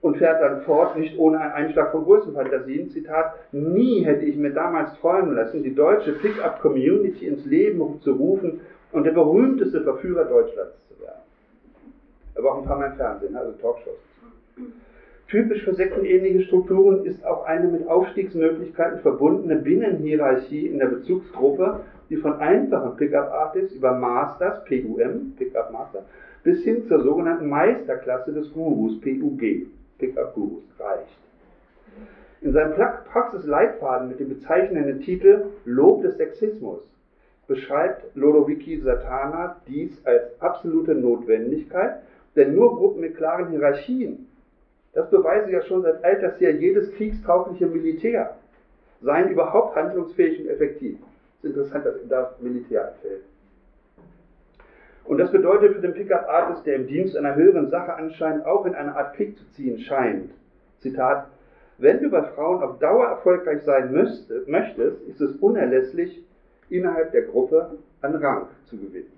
und fährt dann fort, nicht ohne einen Einschlag von Größenfantasien. Zitat, nie hätte ich mir damals träumen lassen, die deutsche Pickup-Community ins Leben zu rufen und der berühmteste Verführer Deutschlands zu werden. Aber auch ein paar Mal im Fernsehen, also Talkshows. Typisch für sektenähnliche Strukturen ist auch eine mit Aufstiegsmöglichkeiten verbundene Binnenhierarchie in der Bezugsgruppe, die von einfachen Pickup-Artists über Masters, PUM, Pickup Master, bis hin zur sogenannten Meisterklasse des Gurus, PUG, Pickup-Gurus, reicht. In seinem Praxisleitfaden mit dem bezeichnenden Titel Lob des Sexismus beschreibt Lodowiki Satana dies als absolute Notwendigkeit, denn nur Gruppen mit klaren Hierarchien das beweise ja schon seit alters her jedes kriegstaugliche Militär, seien überhaupt handlungsfähig und effektiv. Es ist interessant, dass ihm da Militär einfällt. Und das bedeutet für den Pickup-Artist, der im Dienst einer höheren Sache anscheinend auch in eine Art Krieg zu ziehen scheint, Zitat, wenn du bei Frauen auf Dauer erfolgreich sein müsste, möchtest, ist es unerlässlich, innerhalb der Gruppe an Rang zu gewinnen.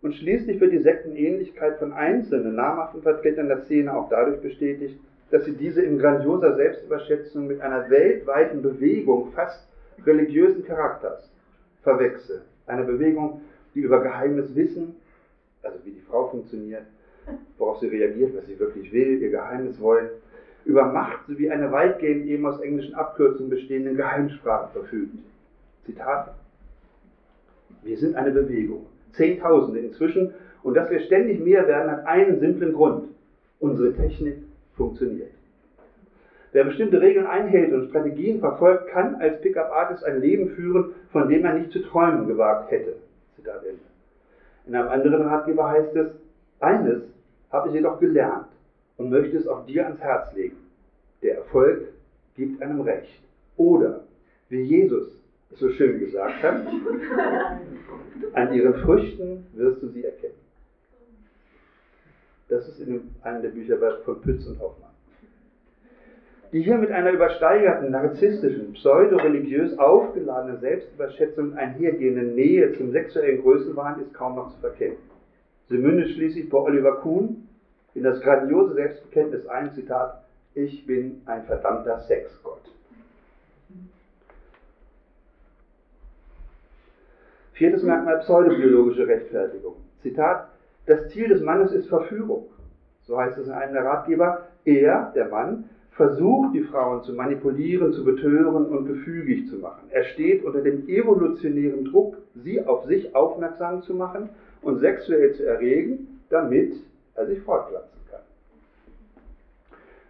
Und schließlich wird die Sektenähnlichkeit von einzelnen namhaften Vertretern der Szene auch dadurch bestätigt, dass sie diese in grandioser Selbstüberschätzung mit einer weltweiten Bewegung fast religiösen Charakters verwechseln. Eine Bewegung, die über geheimes Wissen, also wie die Frau funktioniert, worauf sie reagiert, was sie wirklich will, ihr Geheimnis wollen, über Macht sowie eine weitgehend eben aus englischen Abkürzungen bestehenden Geheimsprache verfügt. Zitat. Wir sind eine Bewegung. Zehntausende inzwischen. Und dass wir ständig mehr werden, hat einen simplen Grund. Unsere Technik funktioniert. Wer bestimmte Regeln einhält und Strategien verfolgt, kann als Pickup-Artist ein Leben führen, von dem er nicht zu träumen gewagt hätte. Zitat Ende. In einem anderen Ratgeber heißt es, eines habe ich jedoch gelernt und möchte es auch dir ans Herz legen. Der Erfolg gibt einem Recht. Oder, wie Jesus so schön gesagt hat, an ihren Früchten wirst du sie erkennen. Das ist in einem der Bücher von Pütz und Hoffmann. Die hier mit einer übersteigerten, narzisstischen, pseudo-religiös aufgeladenen Selbstüberschätzung einhergehende Nähe zum sexuellen Größenwahn ist kaum noch zu verkennen. Sie mündet schließlich bei Oliver Kuhn in das grandiose Selbstbekenntnis ein, Zitat, ich bin ein verdammter Sexgott. Viertes Merkmal pseudobiologische Rechtfertigung. Zitat, das Ziel des Mannes ist Verführung. So heißt es in einem der Ratgeber. Er, der Mann, versucht die Frauen zu manipulieren, zu betören und gefügig zu machen. Er steht unter dem evolutionären Druck, sie auf sich aufmerksam zu machen und sexuell zu erregen, damit er sich fortpflanzen kann.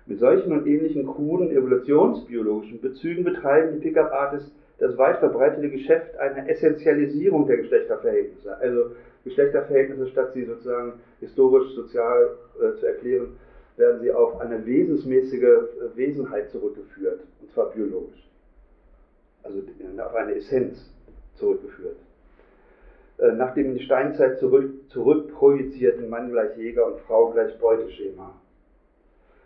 Mit solchen und ähnlichen kruden evolutionsbiologischen Bezügen betreiben die Pickup-Artists das weit verbreitete Geschäft einer Essentialisierung der Geschlechterverhältnisse. Also Geschlechterverhältnisse, statt sie sozusagen historisch, sozial äh, zu erklären, werden sie auf eine wesensmäßige äh, Wesenheit zurückgeführt, und zwar biologisch. Also auf eine Essenz zurückgeführt. Äh, nach dem in die Steinzeit zurück, zurückprojizierten Mann gleich Jäger und Frau gleich Beuteschema,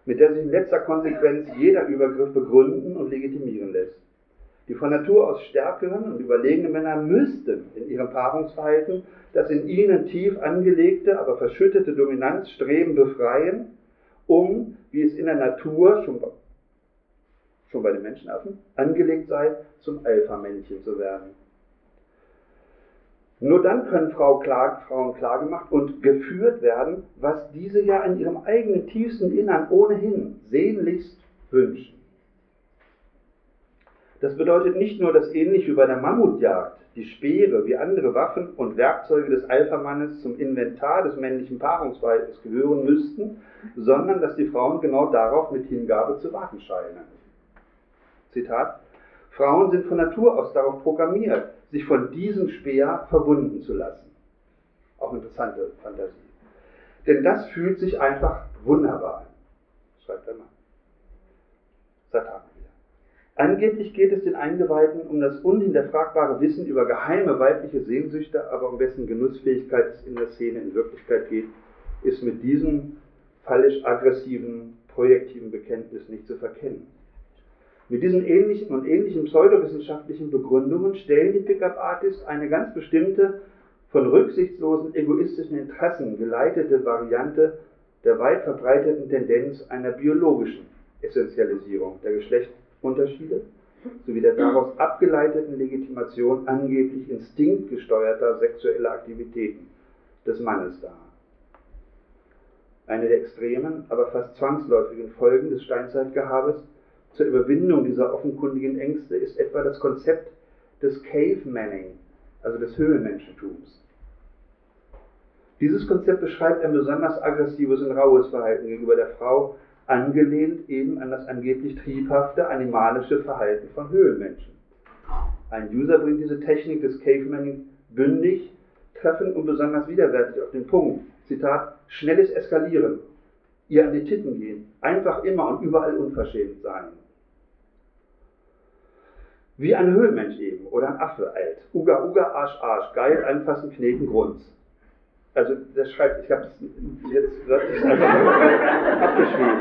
mit der sich in letzter Konsequenz jeder Übergriff begründen und legitimieren lässt. Die von Natur aus stärkeren und überlegenen Männer müssten in ihrem Paarungsverhalten das in ihnen tief angelegte, aber verschüttete Dominanzstreben befreien um, wie es in der Natur schon, schon bei den Menschenaffen angelegt sei, zum Alpha-Männchen zu werden. Nur dann können Frau klar, Frauen klargemacht und geführt werden, was diese ja in ihrem eigenen tiefsten Innern ohnehin sehnlichst wünschen. Das bedeutet nicht nur, dass ähnlich wie bei der Mammutjagd die Speere wie andere Waffen und Werkzeuge des Alpha-Mannes zum Inventar des männlichen Paarungsverhaltens gehören müssten, sondern dass die Frauen genau darauf mit Hingabe zu warten scheinen. Zitat: Frauen sind von Natur aus darauf programmiert, sich von diesem Speer verwunden zu lassen. Auch interessante Fantasie. Denn das fühlt sich einfach wunderbar an, schreibt der Mann. Satan. Angeblich geht es den Eingeweihten um das unhinterfragbare Wissen über geheime weibliche Sehnsüchte, aber um wessen Genussfähigkeit es in der Szene in Wirklichkeit geht, ist mit diesem fallisch-aggressiven, projektiven Bekenntnis nicht zu verkennen. Mit diesen ähnlichen und ähnlichen pseudowissenschaftlichen Begründungen stellen die Pickup-Artists eine ganz bestimmte, von rücksichtslosen egoistischen Interessen geleitete Variante der weit verbreiteten Tendenz einer biologischen Essentialisierung der Geschlechter Unterschiede sowie der daraus abgeleiteten Legitimation angeblich instinktgesteuerter sexueller Aktivitäten des Mannes dar. Eine der extremen, aber fast zwangsläufigen Folgen des Steinzeitgehabes zur Überwindung dieser offenkundigen Ängste ist etwa das Konzept des Cave-Manning, also des Höhlenmenschentums. Dieses Konzept beschreibt ein besonders aggressives und raues Verhalten gegenüber der Frau, angelehnt eben an das angeblich triebhafte animalische Verhalten von Höhlenmenschen. Ein User bringt diese Technik des Caveman bündig, treffend und besonders widerwärtig auf den Punkt. Zitat, schnelles Eskalieren, ihr an die Titten gehen, einfach immer und überall unverschämt sein. Wie ein Höhlenmensch eben oder ein Affe alt. Uga, uga, Arsch, Arsch, geil, anfassen, kneten, Grunz. Also das schreibt, ich habe es jetzt wörtlich abgeschrieben.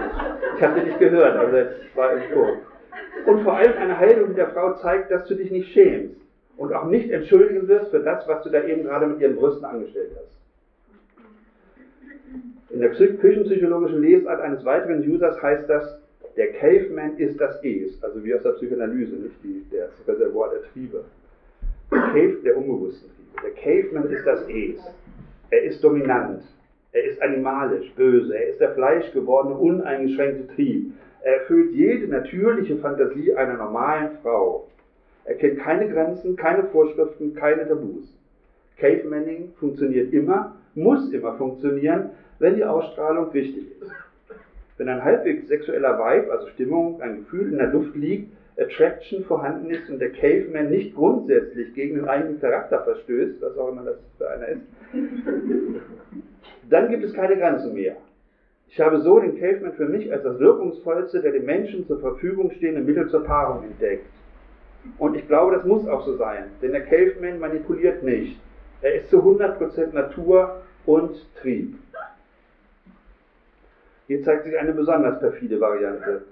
Ich habe dich nicht gehört, aber das war im Spur. Und vor allem eine die der Frau zeigt, dass du dich nicht schämst und auch nicht entschuldigen wirst für das, was du da eben gerade mit ihren Brüsten angestellt hast. In der küchenpsychologischen Lesart eines weiteren Users heißt das, der Caveman ist das Es, also wie aus der Psychoanalyse, nicht die, das Reservoir der Triebe. Der Cave, der unbewussten Triebe. Der Caveman ist das Es. Er ist dominant. Er ist animalisch, böse. Er ist der fleischgewordene, uneingeschränkte Trieb. Er erfüllt jede natürliche Fantasie einer normalen Frau. Er kennt keine Grenzen, keine Vorschriften, keine Tabus. Cave Manning funktioniert immer, muss immer funktionieren, wenn die Ausstrahlung wichtig ist. Wenn ein halbwegs sexueller Vibe, also Stimmung, ein Gefühl in der Luft liegt, Attraction vorhanden ist und der Caveman nicht grundsätzlich gegen den eigenen Charakter verstößt, was auch immer das für einer ist, dann gibt es keine Grenzen mehr. Ich habe so den Caveman für mich als das wirkungsvollste der dem Menschen zur Verfügung stehende Mittel zur Paarung entdeckt. Und ich glaube, das muss auch so sein, denn der Caveman manipuliert nicht. Er ist zu 100% Natur und Trieb. Hier zeigt sich eine besonders perfide Variante,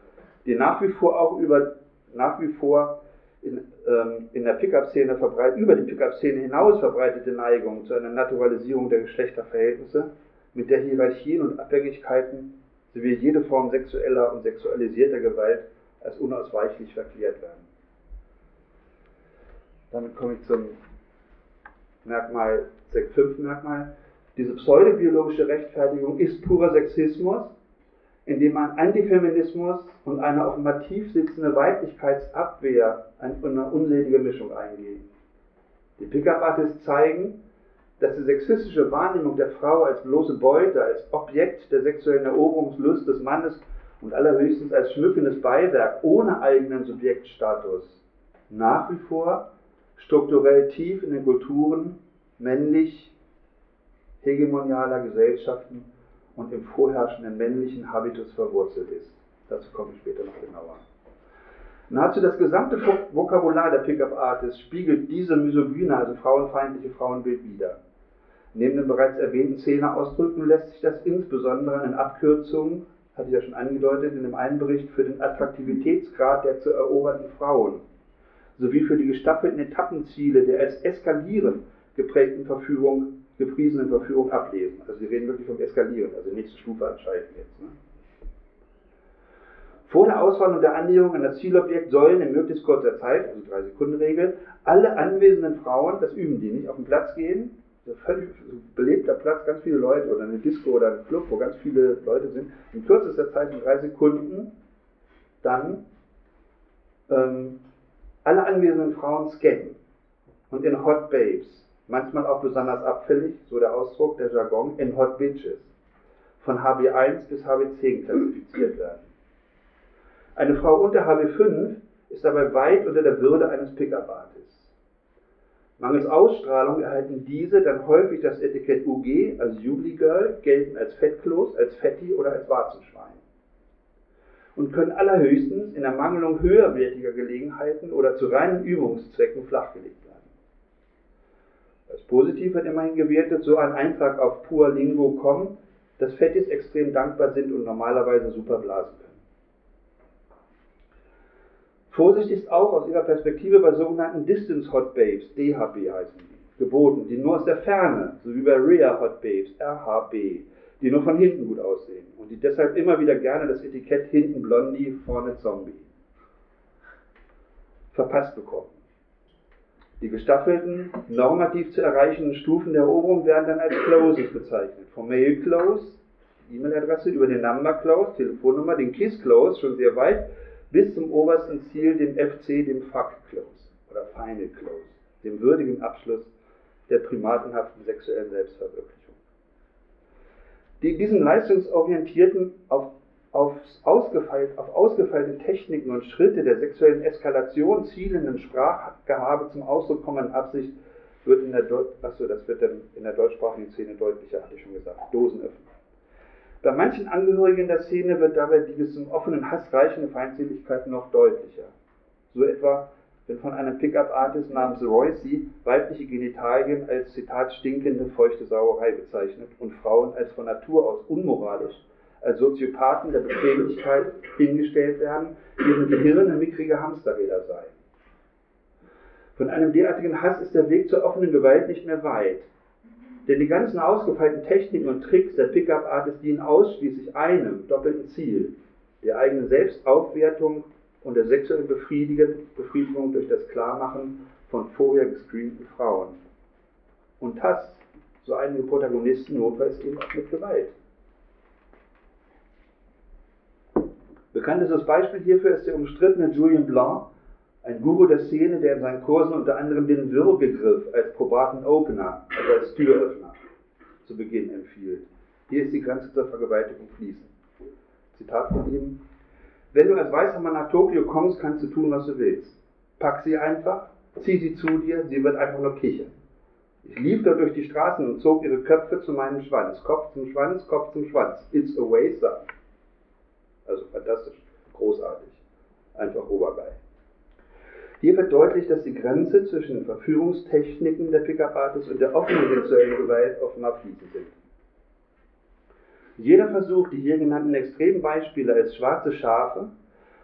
die nach wie vor auch über nach wie vor in, ähm, in der Pickup-Szene über die Pickup-Szene hinaus verbreitete Neigung zu einer Naturalisierung der Geschlechterverhältnisse, mit der Hierarchien und Abhängigkeiten sowie jede Form sexueller und sexualisierter Gewalt als unausweichlich verklärt werden. Damit komme ich zum Merkmal, 5 Merkmal, diese pseudobiologische Rechtfertigung ist purer Sexismus, indem man Antifeminismus und eine auf Motiv sitzende Weiblichkeitsabwehr eine unselige Mischung eingehen. Die Pickup-Artists zeigen, dass die sexistische Wahrnehmung der Frau als bloße Beute, als Objekt der sexuellen Eroberungslust des Mannes und allerhöchstens als schmückendes Beiwerk ohne eigenen Subjektstatus nach wie vor strukturell tief in den Kulturen männlich hegemonialer Gesellschaften und im vorherrschenden männlichen Habitus verwurzelt ist. Dazu komme ich später noch genauer. Nahezu das gesamte Vokabular der Pickup Artists spiegelt diese misogyne, also frauenfeindliche Frauenbild wider. Neben den bereits erwähnten Szeneausdrücken lässt sich das insbesondere in Abkürzungen, hatte ich ja schon angedeutet, in dem einen Bericht für den Attraktivitätsgrad der zu erobernden Frauen sowie für die gestaffelten Etappenziele der als Eskalieren geprägten Verfügung gepriesenen Verführung ablesen. Also sie reden wirklich vom Eskalieren, also nächste Stufe anschalten jetzt. Ne? Vor der Auswahl und der Annäherung an das Zielobjekt sollen in möglichst kurzer Zeit, also 3 Sekunden Regel, alle anwesenden Frauen, das üben die nicht, auf den Platz gehen, so völlig belebter Platz, ganz viele Leute oder eine Disco oder ein Club, wo ganz viele Leute sind, in kürzester Zeit in drei Sekunden dann ähm, alle anwesenden Frauen scannen und in Hot Babes manchmal auch besonders abfällig, so der Ausdruck, der Jargon, in Hot Bitches, von HB1 bis HB10 klassifiziert werden. Eine Frau unter HB5 ist dabei weit unter der Würde eines Pickup-Artists. Mangels Ausstrahlung erhalten diese dann häufig das Etikett UG, als Jubilee Girl, gelten als Fettkloß, als Fetti oder als Warzenschwein und können allerhöchstens in Ermangelung höherwertiger Gelegenheiten oder zu reinen Übungszwecken flachgelegt als positiv wird immerhin gewertet, so ein Eintrag auf pualingo.com, dass Fettis extrem dankbar sind und normalerweise super blasen können. Vorsicht ist auch aus ihrer Perspektive bei sogenannten Distance Hot Babes, DHB heißen die, geboten, die nur aus der Ferne, so wie bei Rear Hot Babes, RHB, die nur von hinten gut aussehen und die deshalb immer wieder gerne das Etikett hinten Blondie, vorne Zombie verpasst bekommen. Die gestaffelten, normativ zu erreichenden Stufen der Eroberung werden dann als Closes bezeichnet. Vom Mail Close, E-Mail-Adresse, über den Number Close, Telefonnummer, den Kiss Close, schon sehr weit, bis zum obersten Ziel, dem FC, dem Fuck Close oder Final Close, dem würdigen Abschluss der primatenhaften sexuellen Selbstverwirklichung. Die, diesen leistungsorientierten, auf auf ausgefeilte, auf ausgefeilte Techniken und Schritte der sexuellen Eskalation zielenden Sprachgehabe zum Ausdruck kommenden Absicht wird in der, achso, das wird dann in der deutschsprachigen Szene deutlicher, hatte ich schon gesagt, Dosen öffnen. Bei manchen Angehörigen der Szene wird dabei die bis zum offenen Hass reichende Feindseligkeit noch deutlicher. So etwa, wenn von einem Pickup-Artist namens Royce weibliche Genitalien als Zitat stinkende, feuchte Sauerei bezeichnet und Frauen als von Natur aus unmoralisch als Soziopathen der Bequemlichkeit hingestellt werden, deren Gehirne mickrige Hamsterräder seien. Von einem derartigen Hass ist der Weg zur offenen Gewalt nicht mehr weit. Denn die ganzen ausgefeilten Techniken und Tricks der Pickup-Artists dienen ausschließlich einem doppelten Ziel, der eigenen Selbstaufwertung und der sexuellen Befriedigung durch das Klarmachen von vorher gescreenten Frauen. Und das, so einige Protagonisten, notfalls eben auch mit Gewalt. Bekanntestes Beispiel hierfür ist der umstrittene Julien Blanc, ein Guru der Szene, der in seinen Kursen unter anderem den Würgegriff als probaten Opener, also als Türöffner, zu Beginn empfiehlt. Hier ist die Grenze zur Vergewaltigung fließend. Zitat von ihm. Wenn du als weißer Mann nach Tokio kommst, kannst du tun, was du willst. Pack sie einfach, zieh sie zu dir, sie wird einfach nur kichern. Ich lief da durch die Straßen und zog ihre Köpfe zu meinem Schwanz. Kopf zum Schwanz, Kopf zum Schwanz. It's a waste. Also fantastisch, großartig, einfach obergeil. Hier wird deutlich, dass die Grenze zwischen Verführungstechniken der Pickup-Artists und der offenen sexuellen Gewalt offenbar fließend sind. Jeder Versuch, die hier genannten Extrembeispiele als schwarze Schafe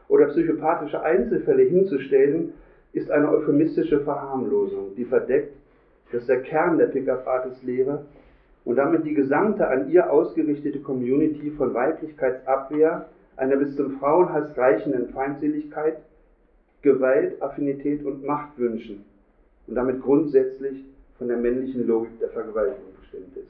oder psychopathische Einzelfälle hinzustellen, ist eine euphemistische Verharmlosung, die verdeckt, dass der Kern der Pickup-Artist-Lehre und damit die gesamte an ihr ausgerichtete Community von Weiblichkeitsabwehr einer bis zum Frauenhass reichenden Feindseligkeit, Gewalt, Affinität und Machtwünschen und damit grundsätzlich von der männlichen Logik der Vergewaltigung bestimmt ist.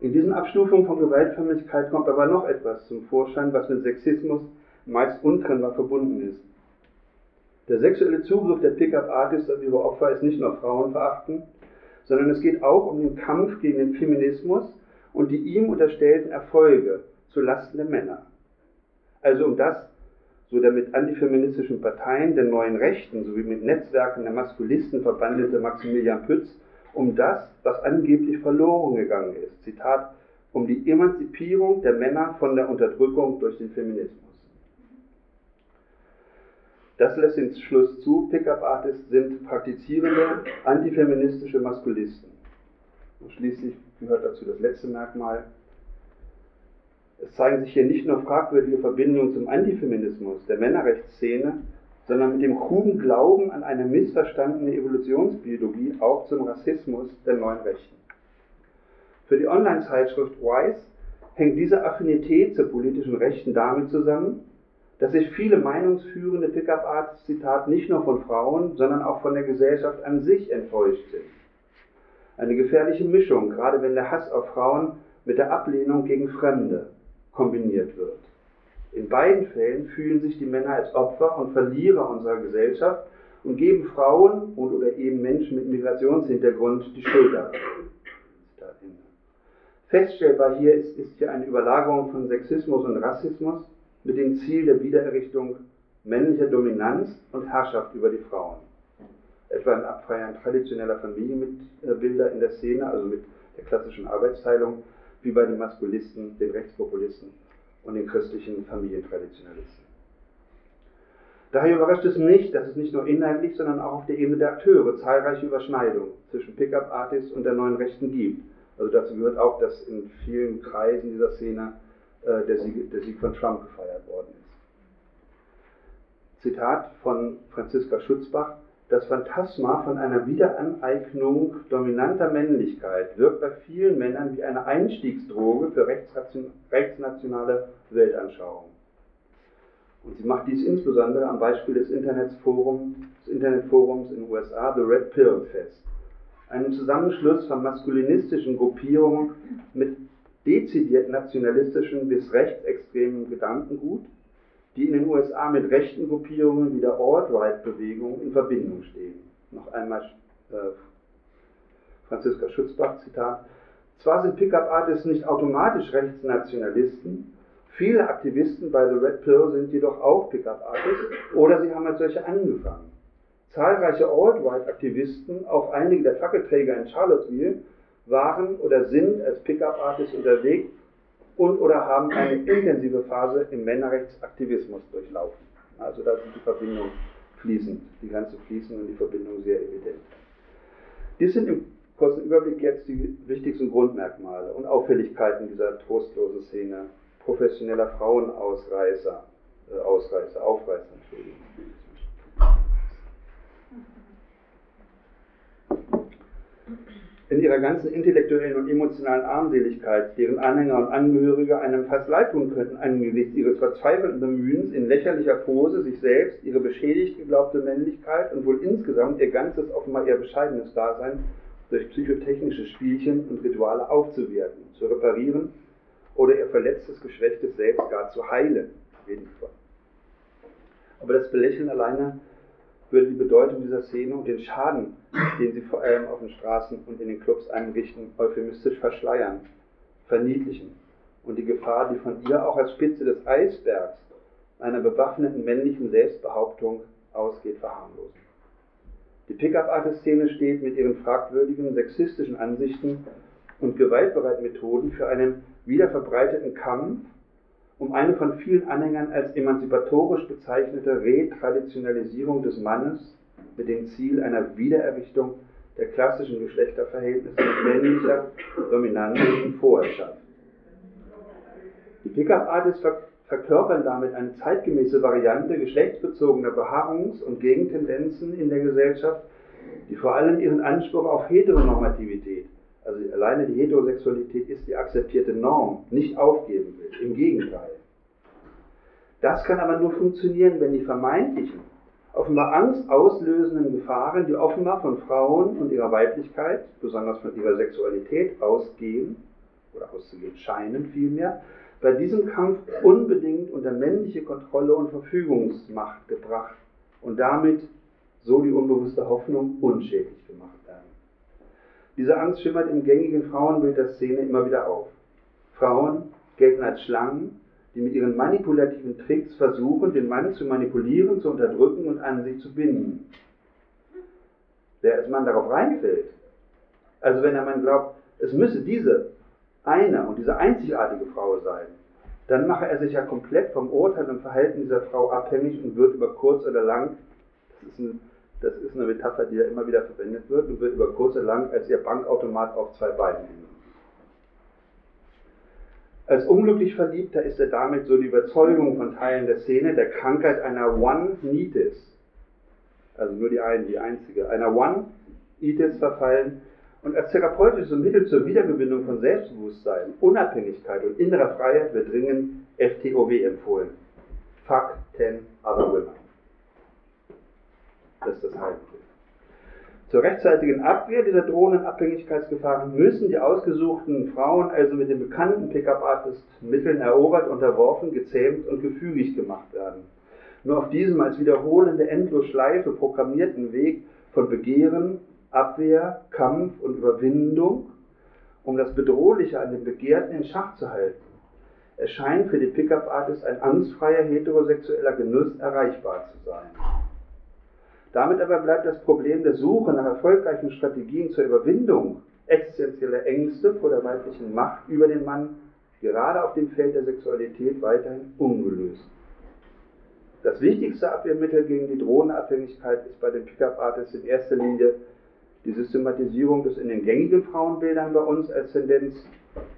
In diesen Abstufungen von Gewaltförmlichkeit kommt aber noch etwas zum Vorschein, was mit Sexismus meist untrennbar verbunden ist. Der sexuelle Zugriff der Pickup-Artists auf ihre Opfer ist nicht nur Frauenverachten, sondern es geht auch um den Kampf gegen den Feminismus und die ihm unterstellten Erfolge zu Lasten der Männer. Also um das, so der mit antifeministischen Parteien der neuen Rechten sowie mit Netzwerken der Maskulisten verbandete Maximilian Pütz um das, was angeblich verloren gegangen ist. Zitat, um die Emanzipierung der Männer von der Unterdrückung durch den Feminismus. Das lässt den Schluss zu, Pickup-Artists sind praktizierende antifeministische Maskulisten. Und schließlich gehört dazu das letzte Merkmal. Es zeigen sich hier nicht nur fragwürdige Verbindungen zum Antifeminismus der Männerrechtsszene, sondern mit dem kruden Glauben an eine missverstandene Evolutionsbiologie auch zum Rassismus der neuen Rechten. Für die Online-Zeitschrift Wise hängt diese Affinität zur politischen Rechten damit zusammen, dass sich viele meinungsführende Pickup-Artists, Zitat, nicht nur von Frauen, sondern auch von der Gesellschaft an sich enttäuscht sind. Eine gefährliche Mischung, gerade wenn der Hass auf Frauen mit der Ablehnung gegen Fremde kombiniert wird. In beiden Fällen fühlen sich die Männer als Opfer und Verlierer unserer Gesellschaft und geben Frauen und oder eben Menschen mit Migrationshintergrund die Schuld. Feststellbar hier ist, ist hier eine Überlagerung von Sexismus und Rassismus mit dem Ziel der Wiedererrichtung männlicher Dominanz und Herrschaft über die Frauen. Etwa im Abfeiern traditioneller Familienbilder in der Szene, also mit der klassischen Arbeitsteilung, wie bei den Maskulisten, den Rechtspopulisten und den christlichen Familientraditionalisten. Daher überrascht es nicht, dass es nicht nur inhaltlich, sondern auch auf der Ebene der Akteure zahlreiche Überschneidungen zwischen Pickup-Artists und der neuen Rechten gibt. Also dazu gehört auch, dass in vielen Kreisen dieser Szene äh, der, Sieg, der Sieg von Trump gefeiert worden ist. Zitat von Franziska Schutzbach. Das Phantasma von einer Wiederaneignung dominanter Männlichkeit wirkt bei vielen Männern wie eine Einstiegsdroge für rechtsnationale Weltanschauungen. Und sie macht dies insbesondere am Beispiel des, Internetforums, des Internetforums in den USA, The Red Pill, fest. Einem Zusammenschluss von maskulinistischen Gruppierungen mit dezidiert nationalistischen bis rechtsextremen Gedankengut, die in den USA mit rechten Gruppierungen wie der Alt-Right-Bewegung in Verbindung stehen. Noch einmal äh, Franziska Schutzbach, Zitat. Zwar sind Pickup-Artists nicht automatisch Rechtsnationalisten, viele Aktivisten bei The Red Pill sind jedoch auch Pickup-Artists oder sie haben als solche angefangen. Zahlreiche Alt-Right-Aktivisten, auch einige der Fackelträger in Charlottesville, waren oder sind als Pickup-Artists unterwegs und oder haben eine intensive Phase im Männerrechtsaktivismus durchlaufen. Also da sind die Verbindungen fließend, die ganze fließend und die Verbindung sehr evident. Dies sind im kurzen Überblick jetzt die wichtigsten Grundmerkmale und Auffälligkeiten dieser trostlosen Szene professioneller Frauenausreißer, äh, Ausreißer, Aufreißer, Entschuldigung. In ihrer ganzen intellektuellen und emotionalen Armseligkeit, deren Anhänger und Angehörige einem fast leid tun könnten angesichts ihres verzweifelten Bemühens, in lächerlicher Pose sich selbst, ihre beschädigt geglaubte Männlichkeit und wohl insgesamt ihr ganzes, offenbar eher bescheidenes Dasein durch psychotechnische Spielchen und Rituale aufzuwerten, zu reparieren oder ihr verletztes, geschwächtes Selbst gar zu heilen. Von. Aber das Belächeln alleine würde die Bedeutung dieser Szene und den Schaden, den sie vor allem auf den Straßen und in den Clubs einrichten, euphemistisch verschleiern, verniedlichen und die Gefahr, die von ihr auch als Spitze des Eisbergs einer bewaffneten männlichen Selbstbehauptung ausgeht, verharmlosen. Die Pickup-Artist-Szene steht mit ihren fragwürdigen sexistischen Ansichten und gewaltbereiten Methoden für einen wiederverbreiteten Kampf um eine von vielen Anhängern als emanzipatorisch bezeichnete Retraditionalisierung des Mannes mit dem Ziel einer Wiedererrichtung der klassischen Geschlechterverhältnisse mit männlicher Dominanz und Vorherrschaft. Die Pickup-Artists verkörpern damit eine zeitgemäße Variante geschlechtsbezogener Beharrungs- und Gegentendenzen in der Gesellschaft, die vor allem ihren Anspruch auf Heteronormativität also alleine die Heterosexualität ist die akzeptierte Norm, nicht aufgeben will. Im Gegenteil. Das kann aber nur funktionieren, wenn die vermeintlichen offenbar Angst auslösenden Gefahren, die offenbar von Frauen und ihrer Weiblichkeit, besonders von ihrer Sexualität ausgehen oder auszugehen scheinen vielmehr, bei diesem Kampf unbedingt unter männliche Kontrolle und Verfügungsmacht gebracht und damit so die unbewusste Hoffnung unschädlich gemacht. Diese Angst schimmert im gängigen Frauenbild der Szene immer wieder auf. Frauen gelten als Schlangen, die mit ihren manipulativen Tricks versuchen, den Mann zu manipulieren, zu unterdrücken und an sich zu binden. Wer als Mann darauf reinfällt, also wenn der Mann glaubt, es müsse diese eine und diese einzigartige Frau sein, dann mache er sich ja komplett vom Urteil und Verhalten dieser Frau abhängig und wird über kurz oder lang, das ist, ein, das ist eine Metapher, die ja immer wieder verwendet wird, und wird über kurz lang als ihr Bankautomat auf zwei Beinen hängen. Als unglücklich Verliebter ist er damit so die Überzeugung von Teilen der Szene der Krankheit einer One-Nitis, also nur die eine, die einzige, einer One-Itis verfallen und als therapeutisches Mittel zur Wiedergewinnung von Selbstbewusstsein, Unabhängigkeit und innerer Freiheit wird dringend FTOW empfohlen. Fuck 10 other women. Das ist das Heilmittel. Zur rechtzeitigen Abwehr dieser drohenden Abhängigkeitsgefahren müssen die ausgesuchten Frauen also mit den bekannten Pickup-Artist-Mitteln erobert, unterworfen, gezähmt und gefügig gemacht werden. Nur auf diesem als wiederholende Endlosschleife programmierten Weg von Begehren, Abwehr, Kampf und Überwindung, um das Bedrohliche an den Begehrten in Schach zu halten, erscheint für die Pickup-Artist ein angstfreier heterosexueller Genuss erreichbar zu sein. Damit aber bleibt das Problem der Suche nach erfolgreichen Strategien zur Überwindung existenzieller Ängste vor der weiblichen Macht über den Mann gerade auf dem Feld der Sexualität weiterhin ungelöst. Das wichtigste Abwehrmittel gegen die drohende Abhängigkeit ist bei den Pickup-Artists in erster Linie die Systematisierung des in den gängigen Frauenbildern bei uns als Tendenz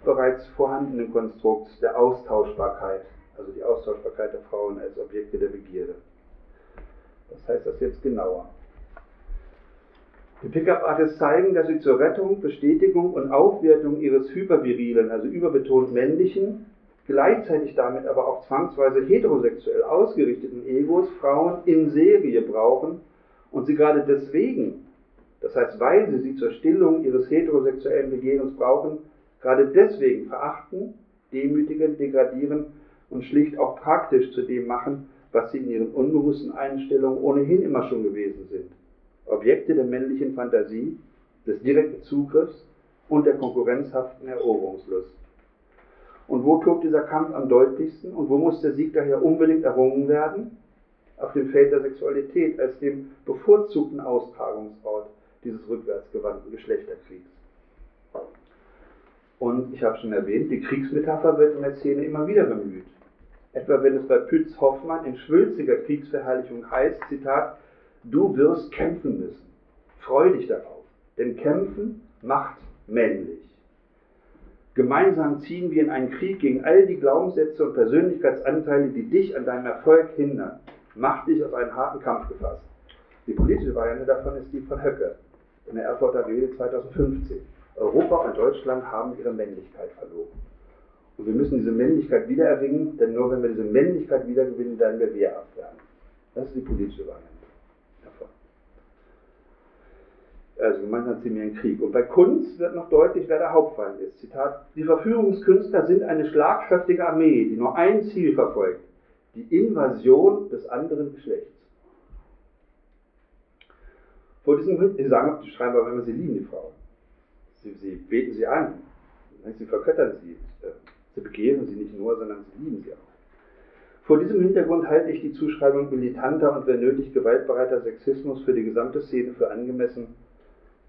bereits vorhandenen Konstrukts der Austauschbarkeit, also die Austauschbarkeit der Frauen als Objekte der Begierde. Was heißt das jetzt genauer? Die Pickup-Artists zeigen, dass sie zur Rettung, Bestätigung und Aufwertung ihres hypervirilen, also überbetont männlichen, gleichzeitig damit aber auch zwangsweise heterosexuell ausgerichteten Egos Frauen in Serie brauchen und sie gerade deswegen, das heißt, weil sie sie zur Stillung ihres heterosexuellen Begehrens brauchen, gerade deswegen verachten, demütigen, degradieren und schlicht auch praktisch zu dem machen, was sie in ihren unbewussten Einstellungen ohnehin immer schon gewesen sind. Objekte der männlichen Fantasie, des direkten Zugriffs und der konkurrenzhaften Eroberungslust. Und wo tobt dieser Kampf am deutlichsten und wo muss der Sieg daher unbedingt errungen werden? Auf dem Feld der Sexualität als dem bevorzugten Austragungsort dieses rückwärtsgewandten Geschlechterkriegs. Und ich habe schon erwähnt, die Kriegsmetapher wird in der Szene immer wieder bemüht etwa wenn es bei Pütz Hoffmann in schwülziger Kriegsverherrlichung heißt, Zitat, du wirst kämpfen müssen. Freu dich darauf, denn kämpfen macht männlich. Gemeinsam ziehen wir in einen Krieg gegen all die Glaubenssätze und Persönlichkeitsanteile, die dich an deinem Erfolg hindern. Mach dich auf einen harten Kampf gefasst. Die politische Variante davon ist die von Höcke in der Erfurter Rede 2015. Europa und Deutschland haben ihre Männlichkeit verloren. Und wir müssen diese Männlichkeit wiedererringen, denn nur wenn wir diese Männlichkeit wiedergewinnen, werden wir wehrhaft werden. Das ist die politische Variante davon. Also gemeinsam ziehen wir einen Krieg. Und bei Kunst wird noch deutlich, wer der Hauptfeind ist. Zitat, die Verführungskünstler sind eine schlagkräftige Armee, die nur ein Ziel verfolgt, die Invasion des anderen Geschlechts. Vor diesem, sie sagen, die schreiben aber immer, sie lieben die Frauen. Sie, sie beten sie an, sie verköttern sie, Sie begehren sie nicht nur, sondern sie lieben sie auch. Vor diesem Hintergrund halte ich die Zuschreibung militanter und wenn nötig gewaltbereiter Sexismus für die gesamte Szene für angemessen,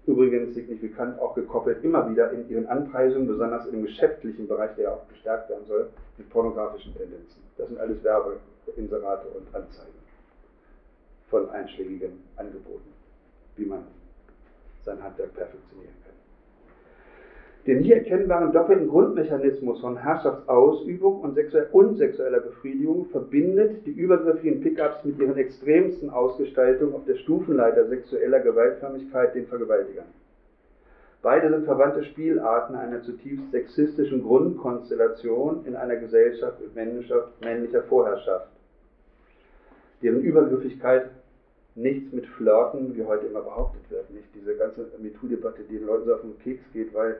übrigens signifikant auch gekoppelt immer wieder in ihren Anpreisungen, besonders im geschäftlichen Bereich, der ja auch gestärkt werden soll, mit pornografischen Tendenzen. Das sind alles Werbeinserate und Anzeigen von einschlägigen Angeboten, wie man sein Handwerk perfektionieren kann. Den hier erkennbaren doppelten Grundmechanismus von Herrschaftsausübung und, sexueller Befriedigung verbindet die übergriffigen Pickups mit ihren extremsten Ausgestaltungen auf der Stufenleiter sexueller Gewaltförmigkeit, den Vergewaltigern. Beide sind verwandte Spielarten einer zutiefst sexistischen Grundkonstellation in einer Gesellschaft mit männlicher, männlicher Vorherrschaft, deren Übergriffigkeit nichts mit Flirten, wie heute immer behauptet wird. Nicht diese ganze MeToo-Debatte, die den Leuten so auf den Keks geht, weil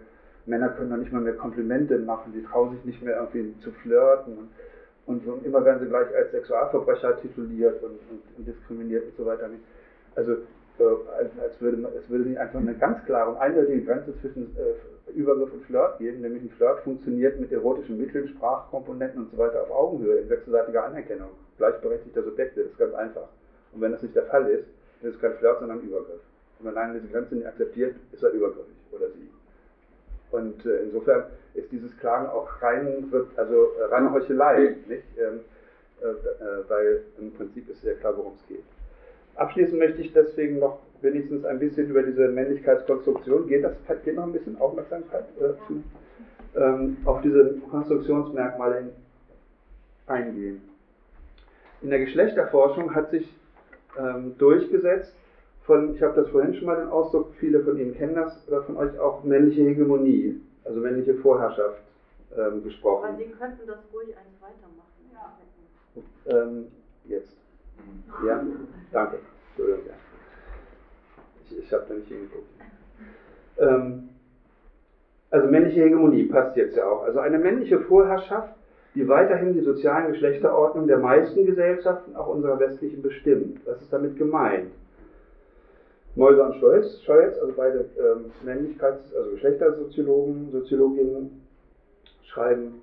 Männer können doch nicht mal mehr Komplimente machen, die trauen sich nicht mehr irgendwie zu flirten und, und, und immer werden sie gleich als Sexualverbrecher tituliert und, und, diskriminiert und so weiter. Also äh, als, als, würde man, es würde sich einfach eine ganz klare und eindeutige Grenze zwischen äh, Übergriff und Flirt geben, nämlich ein Flirt funktioniert mit erotischen Mitteln, Sprachkomponenten und so weiter auf Augenhöhe, in wechselseitiger Anerkennung, gleichberechtigter Subjekte, das ist ganz einfach. Und wenn das nicht der Fall ist, dann ist es kein Flirt, sondern ein Übergriff. Und wenn einer diese Grenze nicht akzeptiert, ist er übergriffig oder sie. Und äh, insofern ist dieses Klagen auch rein, also äh, reine Heuchelei, nicht? Ähm, äh, äh, weil im Prinzip ist sehr klar, worum es geht. Abschließend möchte ich deswegen noch wenigstens ein bisschen über diese Männlichkeitskonstruktion, geht das geht noch ein bisschen Aufmerksamkeit dazu, ähm, auf diese Konstruktionsmerkmale eingehen. In der Geschlechterforschung hat sich ähm, durchgesetzt, von, ich habe das vorhin schon mal den Ausdruck, viele von Ihnen kennen das, oder von euch auch männliche Hegemonie, also männliche Vorherrschaft ähm, gesprochen. Aber Sie könnten das ruhig eins weitermachen. Ja. Ähm, jetzt. Ja, danke. Ich, ich habe da nicht hingeguckt. Ähm, also männliche Hegemonie passt jetzt ja auch. Also eine männliche Vorherrschaft die weiterhin die sozialen Geschlechterordnung der meisten Gesellschaften, auch unserer westlichen, bestimmt. Was ist damit gemeint? Neuser und Stolz, Scholz, also beide ähm, Männlichkeits-, also Geschlechtersoziologen, Soziologinnen, schreiben,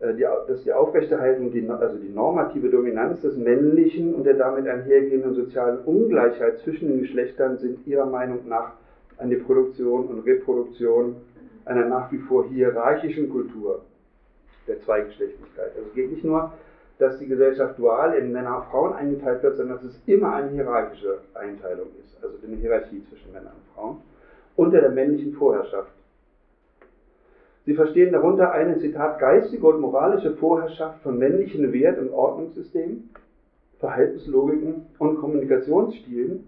äh, die, dass die Aufrechterhaltung, die, also die normative Dominanz des Männlichen und der damit einhergehenden sozialen Ungleichheit zwischen den Geschlechtern sind ihrer Meinung nach an die Produktion und Reproduktion einer nach wie vor hierarchischen Kultur der Zweigeschlechtlichkeit. Also es geht nicht nur, dass die Gesellschaft dual in Männer und Frauen eingeteilt wird, sondern dass es immer eine hierarchische Einteilung ist, also eine Hierarchie zwischen Männern und Frauen, unter der männlichen Vorherrschaft. Sie verstehen darunter eine, Zitat, geistige und moralische Vorherrschaft von männlichen Wert- und Ordnungssystemen, Verhaltenslogiken und Kommunikationsstilen,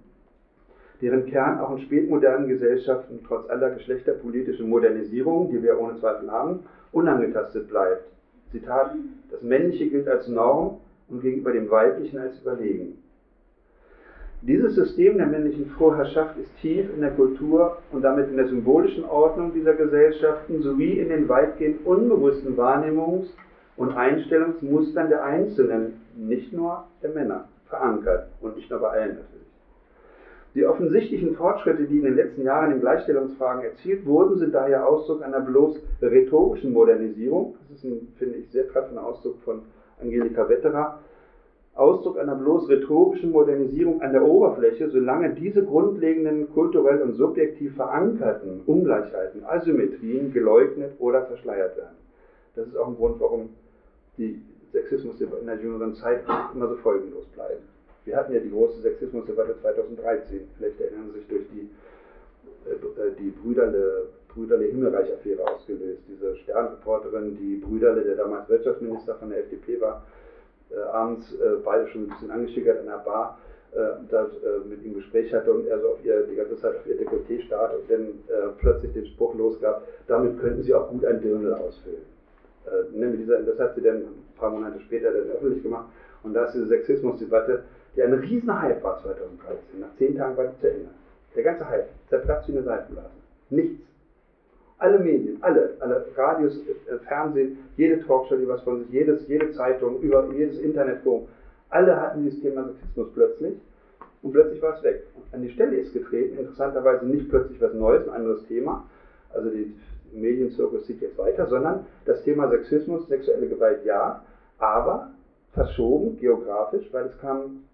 deren Kern auch in spätmodernen Gesellschaften trotz aller geschlechterpolitischen Modernisierung, die wir ohne Zweifel haben, unangetastet bleibt. Zitat, das Männliche gilt als Norm und gegenüber dem Weiblichen als überlegen. Dieses System der männlichen Vorherrschaft ist tief in der Kultur und damit in der symbolischen Ordnung dieser Gesellschaften sowie in den weitgehend unbewussten Wahrnehmungs- und Einstellungsmustern der Einzelnen, nicht nur der Männer, verankert und nicht nur bei allen natürlich. Die offensichtlichen Fortschritte, die in den letzten Jahren in Gleichstellungsfragen erzielt wurden, sind daher Ausdruck einer bloß rhetorischen Modernisierung. Das ist ein, finde ich, sehr treffender Ausdruck von Angelika Wetterer. Ausdruck einer bloß rhetorischen Modernisierung an der Oberfläche, solange diese grundlegenden kulturell und subjektiv verankerten Ungleichheiten, Asymmetrien geleugnet oder verschleiert werden. Das ist auch ein Grund, warum die Sexismus in der jüngeren Zeit immer so folgenlos bleiben. Wir hatten ja die große Sexismusdebatte 2013. Vielleicht erinnern Sie sich durch die, äh, äh, die Brüderle, Brüderle Himmelreich-Affäre ausgelöst. Diese Sternreporterin, die Brüderle, der damals Wirtschaftsminister von der FDP war, äh, abends äh, beide schon ein bisschen angeschickert in der Bar, äh, da äh, mit ihm Gespräch hatte und er so auf ihr, die ganze Zeit auf ihr Dekolleté starrt und dann plötzlich den Spruch losgab, damit könnten Sie auch gut ein Dirndl ausfüllen. Ne, das hat sie dann ein paar Monate später dann öffentlich gemacht und da ist diese Sexismusdebatte der ein riesen Hype war 2013. Nach zehn Tagen war die zu Ende. Der ganze Hype zerplatzt wie eine Seifenblase. Nichts. Alle Medien, alle, alle Radios, äh, Fernsehen, jede Talkshow, die was von sich, jedes, jede Zeitung, über jedes Internetforum, alle hatten dieses Thema Sexismus plötzlich und plötzlich war es weg. An die Stelle ist getreten, interessanterweise nicht plötzlich was Neues, ein anderes Thema, also die Medienzirkus zieht jetzt weiter, sondern das Thema Sexismus, sexuelle Gewalt ja, aber verschoben geografisch, weil es kam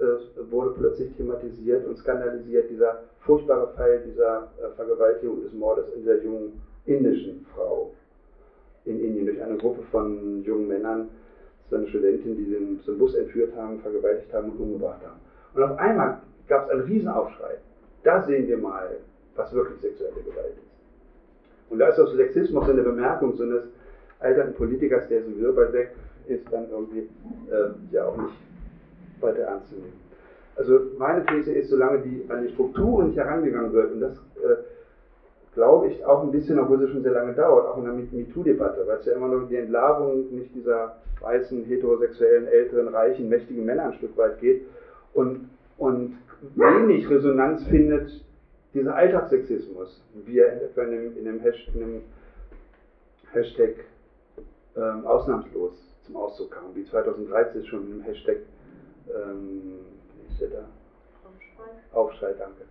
äh, wurde plötzlich thematisiert und skandalisiert, dieser furchtbare Fall dieser äh, Vergewaltigung des Mordes in der jungen indischen Frau in Indien durch eine Gruppe von jungen Männern, das war eine Studentin, die den zum Bus entführt haben, vergewaltigt haben und umgebracht haben. Und auf einmal gab es einen Riesenaufschrei. Da sehen wir mal, was wirklich sexuelle Gewalt ist. Und da ist auch Sexismus so eine Bemerkung so eines alternden Politikers, der sowieso bald weg ist, dann irgendwie äh, ja auch nicht weiter ernst zu nehmen. Also meine These ist, solange die, an die Strukturen nicht herangegangen wird, und das äh, glaube ich auch ein bisschen, obwohl es schon sehr lange dauert, auch in der MeToo-Debatte, weil es ja immer nur die Entlarvung nicht dieser weißen, heterosexuellen, älteren, reichen, mächtigen Männer ein Stück weit geht und, und wenig Resonanz findet dieser Alltagssexismus, wie er etwa in dem, in dem, Hashtag, in dem Hashtag ähm, ausnahmslos zum Ausdruck kam, wie 2013 schon dem Hashtag ähm, wie ist der da? Aufschrei. Aufschrei, danke.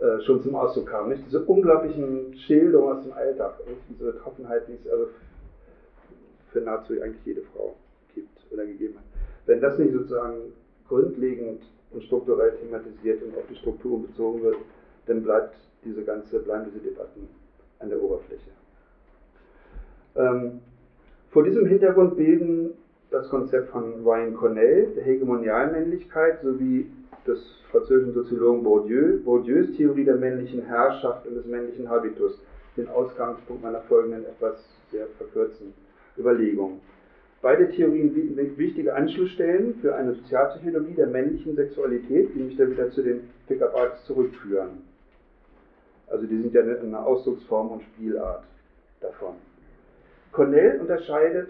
Äh, schon zum Ausdruck kam. Nicht? Diese unglaublichen Schilderungen aus dem Alltag, nicht? diese Betroffenheit, die es also für nahezu eigentlich jede Frau gibt oder gegeben hat. Wenn das nicht sozusagen grundlegend und strukturell thematisiert und auf die Strukturen bezogen wird, dann bleibt diese ganze, bleiben diese Debatten an der Oberfläche. Ähm, vor diesem Hintergrund bilden das Konzept von Ryan Cornell der Hegemonialmännlichkeit sowie des französischen Soziologen Bourdieu, Bourdieus Theorie der männlichen Herrschaft und des männlichen Habitus, den Ausgangspunkt meiner folgenden etwas sehr verkürzten Überlegungen. Beide Theorien bieten wichtige Anschlussstellen für eine Sozialpsychologie der männlichen Sexualität, die mich da wieder zu den Pickup Arts zurückführen. Also die sind ja eine Ausdrucksform und Spielart davon. Cornell unterscheidet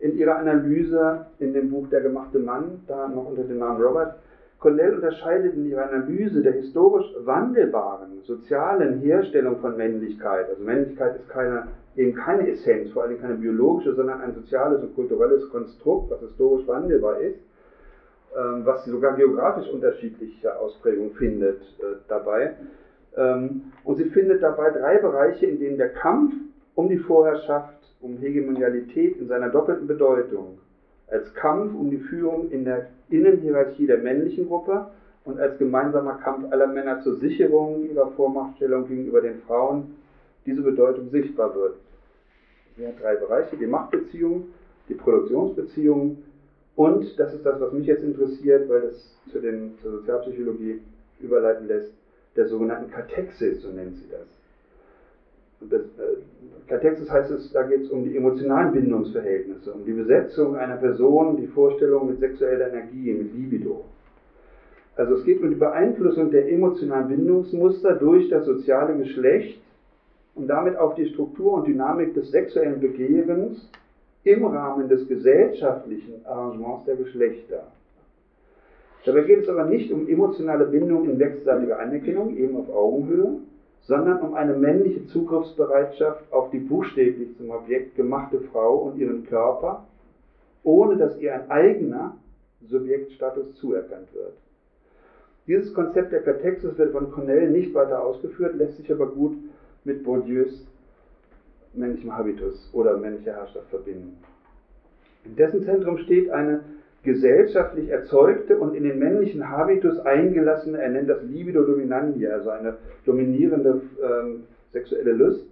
in ihrer Analyse in dem Buch Der gemachte Mann, da noch unter dem Namen Robert, Cornell unterscheidet in ihrer Analyse der historisch wandelbaren sozialen Herstellung von Männlichkeit, also Männlichkeit ist keine, eben keine Essenz, vor allem keine biologische, sondern ein soziales und kulturelles Konstrukt, was historisch wandelbar ist, ähm, was sogar geografisch unterschiedliche Ausprägungen findet äh, dabei. Ähm, und sie findet dabei drei Bereiche, in denen der Kampf um die Vorherrschaft um Hegemonialität in seiner doppelten Bedeutung, als Kampf um die Führung in der Innenhierarchie der männlichen Gruppe und als gemeinsamer Kampf aller Männer zur Sicherung ihrer Vormachtstellung gegenüber den Frauen diese Bedeutung sichtbar wird. Sie hat drei Bereiche, die Machtbeziehung, die Produktionsbeziehung und, das ist das, was mich jetzt interessiert, weil das zu den, zur Sozialpsychologie überleiten lässt, der sogenannten Katexis, so nennt sie das. Das, äh, heißt es, da geht es um die emotionalen Bindungsverhältnisse, um die Besetzung einer Person, die Vorstellung mit sexueller Energie, mit Libido. Also es geht um die Beeinflussung der emotionalen Bindungsmuster durch das soziale Geschlecht und damit auf die Struktur und Dynamik des sexuellen Begehrens im Rahmen des gesellschaftlichen Arrangements der Geschlechter. Dabei geht es aber nicht um emotionale Bindung in wechselseitiger Anerkennung, eben auf Augenhöhe, sondern um eine männliche Zugriffsbereitschaft auf die buchstäblich zum Objekt gemachte Frau und ihren Körper, ohne dass ihr ein eigener Subjektstatus zuerkannt wird. Dieses Konzept der Katexis wird von Cornell nicht weiter ausgeführt, lässt sich aber gut mit Bourdieus männlichem Habitus oder männlicher Herrschaft verbinden. In dessen Zentrum steht eine gesellschaftlich erzeugte und in den männlichen Habitus eingelassene, er nennt das Libido Dominandi, also eine dominierende ähm, sexuelle Lust,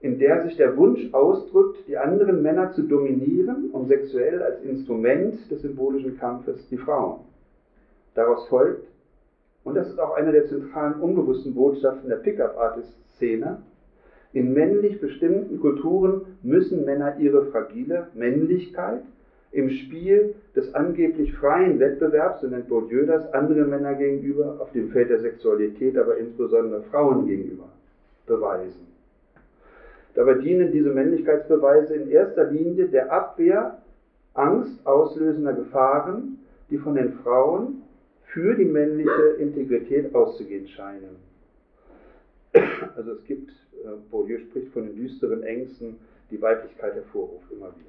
in der sich der Wunsch ausdrückt, die anderen Männer zu dominieren, um sexuell als Instrument des symbolischen Kampfes die Frauen. Daraus folgt, und das ist auch eine der zentralen unbewussten Botschaften der Pickup-Artist-Szene, in männlich bestimmten Kulturen müssen Männer ihre fragile Männlichkeit im Spiel des angeblich freien Wettbewerbs, so nennt Bourdieu das, anderen Männer gegenüber, auf dem Feld der Sexualität, aber insbesondere Frauen gegenüber, beweisen. Dabei dienen diese Männlichkeitsbeweise in erster Linie der Abwehr Angst auslösender Gefahren, die von den Frauen für die männliche Integrität auszugehen scheinen. Also es gibt, äh, Bourdieu spricht von den düsteren Ängsten, die Weiblichkeit hervorruft, immer wieder.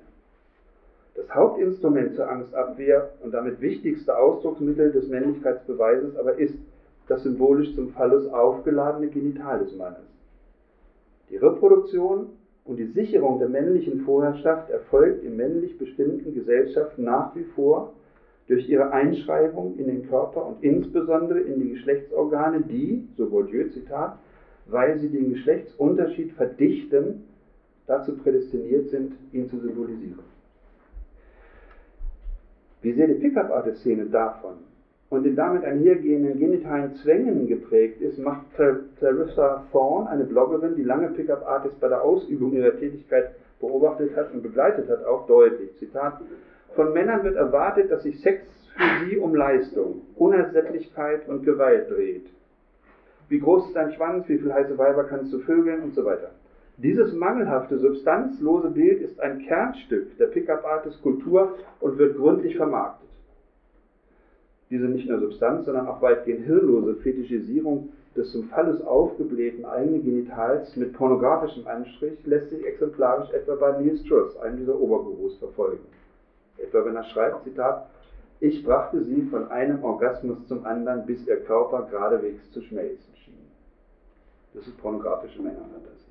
Das Hauptinstrument zur Angstabwehr und damit wichtigste Ausdrucksmittel des Männlichkeitsbeweises aber ist das symbolisch zum Phallus aufgeladene Genital des Mannes. Die Reproduktion und die Sicherung der männlichen Vorherrschaft erfolgt in männlich bestimmten Gesellschaften nach wie vor durch ihre Einschreibung in den Körper und insbesondere in die Geschlechtsorgane, die, so Bourdieu Zitat, weil sie den Geschlechtsunterschied verdichten, dazu prädestiniert sind, ihn zu symbolisieren. Wie sehr die Pickup-Artist-Szene davon und den damit einhergehenden genitalen Zwängen geprägt ist, macht Clarissa Thorne, eine Bloggerin, die lange Pickup-Artists bei der Ausübung ihrer Tätigkeit beobachtet hat und begleitet hat, auch deutlich. Zitat: Von Männern wird erwartet, dass sich Sex für sie um Leistung, Unersättlichkeit und Gewalt dreht. Wie groß ist dein Schwanz? Wie viele heiße Weiber kannst du vögeln? Und so weiter. Dieses mangelhafte, substanzlose Bild ist ein Kernstück der Pickup-Artist-Kultur und wird gründlich vermarktet. diese nicht nur Substanz, sondern auch weitgehend hirnlose Fetischisierung des zum Phallus aufgeblähten eigenen Genitals mit pornografischem Anstrich lässt sich exemplarisch etwa bei Niels Truss, einem dieser Obergurus, verfolgen. Etwa wenn er schreibt, Zitat, ich brachte sie von einem Orgasmus zum anderen, bis ihr Körper geradewegs zu schmelzen schien. Das ist pornografische Männerfantasie.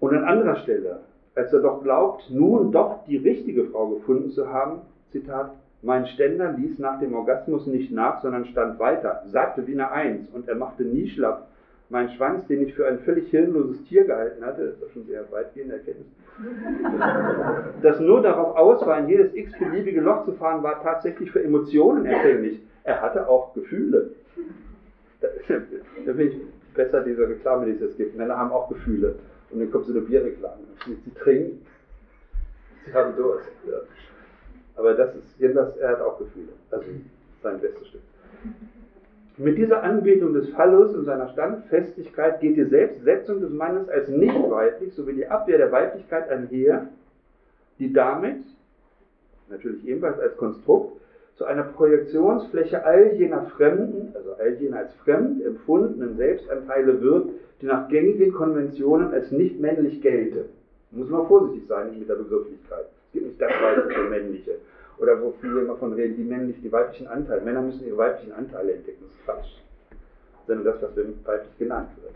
Und an anderer Stelle, als er doch glaubt, nun doch die richtige Frau gefunden zu haben, Zitat, mein Ständer ließ nach dem Orgasmus nicht nach, sondern stand weiter, sagte wie eine Eins und er machte nie schlapp. Mein Schwanz, den ich für ein völlig hirnloses Tier gehalten hatte, das ist doch schon sehr weitgehende Erkenntnis, das nur darauf aus war, in jedes x-beliebige Loch zu fahren, war tatsächlich für Emotionen empfänglich. Er hatte auch Gefühle. Da, da finde ich besser diese Reklame, die es jetzt gibt. Männer haben auch Gefühle. Und dann kommt so eine Bierreklame. Sie trinken, sie haben Durst. Ja. Aber das ist, jedenfalls, er hat auch Gefühle. Also sein bestes Stück. Mit dieser Anbetung des Phallus und seiner Standfestigkeit geht die Selbstsetzung des Mannes als nicht weiblich sowie die Abwehr der Weiblichkeit einher, die damit, natürlich ebenfalls als Konstrukt, zu einer Projektionsfläche all jener fremden, also all jener als fremd empfundenen Selbstanteile wird, die nach gängigen Konventionen als nicht männlich gelten. Muss man vorsichtig sein mit der Begrifflichkeit. Es gibt nicht das weibliche und männliche. Oder wo viele immer von reden, die männlichen, die weiblichen Anteile. Männer müssen ihre weiblichen Anteile entdecken. Das ist Quatsch. Sondern das, was weiblich genannt wird.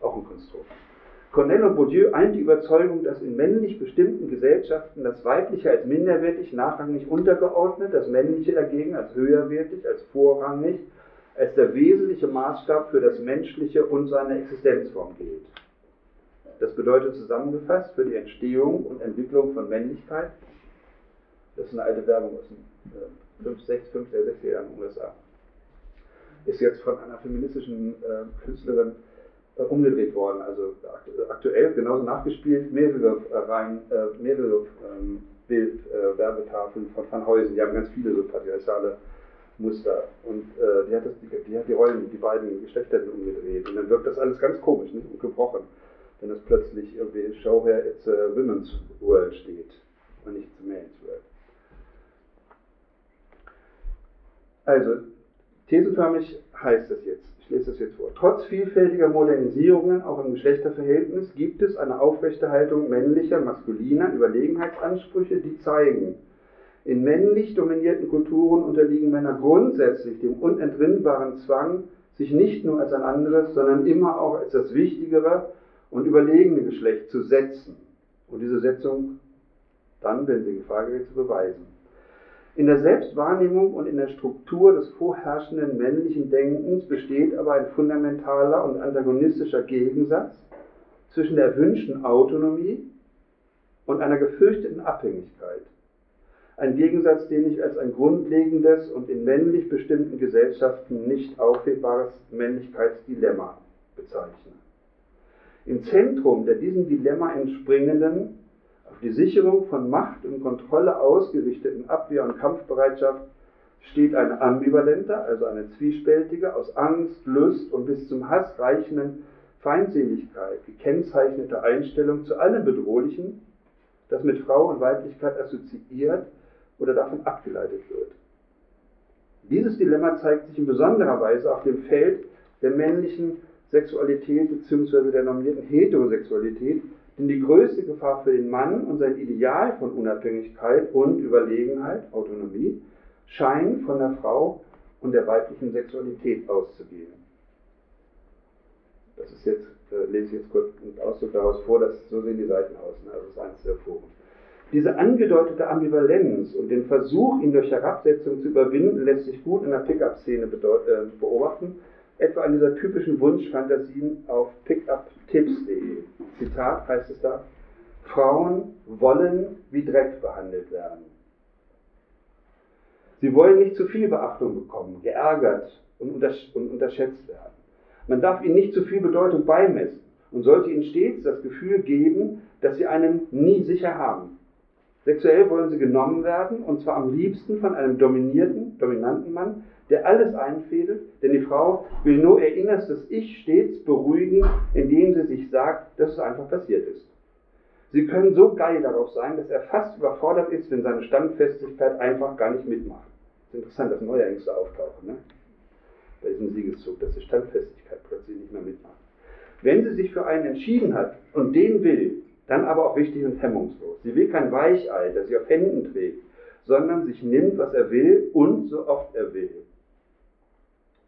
Auch ein Konstrukt. Cornell und Bourdieu eint die Überzeugung, dass in männlich bestimmten Gesellschaften das Weibliche als minderwertig, nachrangig untergeordnet, das Männliche dagegen als höherwertig, als vorrangig, als der wesentliche Maßstab für das Menschliche und seine Existenzform gilt. Das bedeutet zusammengefasst für die Entstehung und Entwicklung von Männlichkeit, das ist eine alte Werbung aus den 5, 6, 5, 6 Jahren in den USA, ist jetzt von einer feministischen äh, Künstlerin äh, umgedreht worden. Also aktuell genauso nachgespielt, mehrere äh, Reihen, äh, mehrere ähm, Bild, äh, Werbetafeln von Van Heusen, die haben ganz viele so patriarchale Muster. Und äh, die, hat das, die, die, hat die Rollen, die beiden Geschlechter umgedreht. Und dann wirkt das alles ganz komisch nicht? und gebrochen wenn es plötzlich irgendwie Show here, it's a women's world steht und nicht it's a man's world. Also, thesenförmig heißt das jetzt, ich lese das jetzt vor. Trotz vielfältiger Modernisierungen, auch im Geschlechterverhältnis, gibt es eine Aufrechterhaltung männlicher, maskuliner Überlegenheitsansprüche, die zeigen, in männlich dominierten Kulturen unterliegen Männer grundsätzlich dem unentrinnbaren Zwang, sich nicht nur als ein anderes, sondern immer auch als das wichtigere und überlegene Geschlecht zu setzen und diese Setzung dann, wenn sie Frage gerät, zu beweisen. In der Selbstwahrnehmung und in der Struktur des vorherrschenden männlichen Denkens besteht aber ein fundamentaler und antagonistischer Gegensatz zwischen der erwünschten Autonomie und einer gefürchteten Abhängigkeit. Ein Gegensatz, den ich als ein grundlegendes und in männlich bestimmten Gesellschaften nicht aufhebbares Männlichkeitsdilemma bezeichne. Im Zentrum der diesem Dilemma entspringenden auf die Sicherung von Macht und Kontrolle ausgerichteten Abwehr- und Kampfbereitschaft steht eine ambivalente, also eine zwiespältige, aus Angst, Lust und bis zum Hass reichenden Feindseligkeit gekennzeichnete Einstellung zu allem Bedrohlichen, das mit Frau und Weiblichkeit assoziiert oder davon abgeleitet wird. Dieses Dilemma zeigt sich in besonderer Weise auf dem Feld der männlichen Sexualität bzw. der normierten Heterosexualität, denn die größte Gefahr für den Mann und sein Ideal von Unabhängigkeit und Überlegenheit, Autonomie, scheinen von der Frau und der weiblichen Sexualität auszugehen. Das ist jetzt, äh, lese ich jetzt kurz einen Ausdruck daraus vor, dass, so sehen die Seiten aus, ne? also das ist eines der Foren. Diese angedeutete Ambivalenz und den Versuch, ihn durch Herabsetzung zu überwinden, lässt sich gut in der Pickup-Szene äh, beobachten, etwa an dieser typischen Wunschfantasien auf pickuptipps.de. Zitat heißt es da, Frauen wollen wie Dreck behandelt werden. Sie wollen nicht zu viel Beachtung bekommen, geärgert und, untersch und unterschätzt werden. Man darf ihnen nicht zu viel Bedeutung beimessen und sollte ihnen stets das Gefühl geben, dass sie einen nie sicher haben. Sexuell wollen sie genommen werden, und zwar am liebsten von einem dominierten, dominanten Mann, der alles einfädelt, denn die Frau will nur ihr innerstes Ich stets beruhigen, indem sie sich sagt, dass es einfach passiert ist. Sie können so geil darauf sein, dass er fast überfordert ist, wenn seine Standfestigkeit einfach gar nicht mitmacht. Es ist interessant, dass neue Ängste auftauchen, ne? bei diesem Siegeszug, dass die Standfestigkeit plötzlich nicht mehr mitmacht. Wenn sie sich für einen entschieden hat und den will, dann aber auch wichtig und hemmungslos. Sie will kein Weichei, das sie auf Händen trägt, sondern sich nimmt, was er will und so oft er will.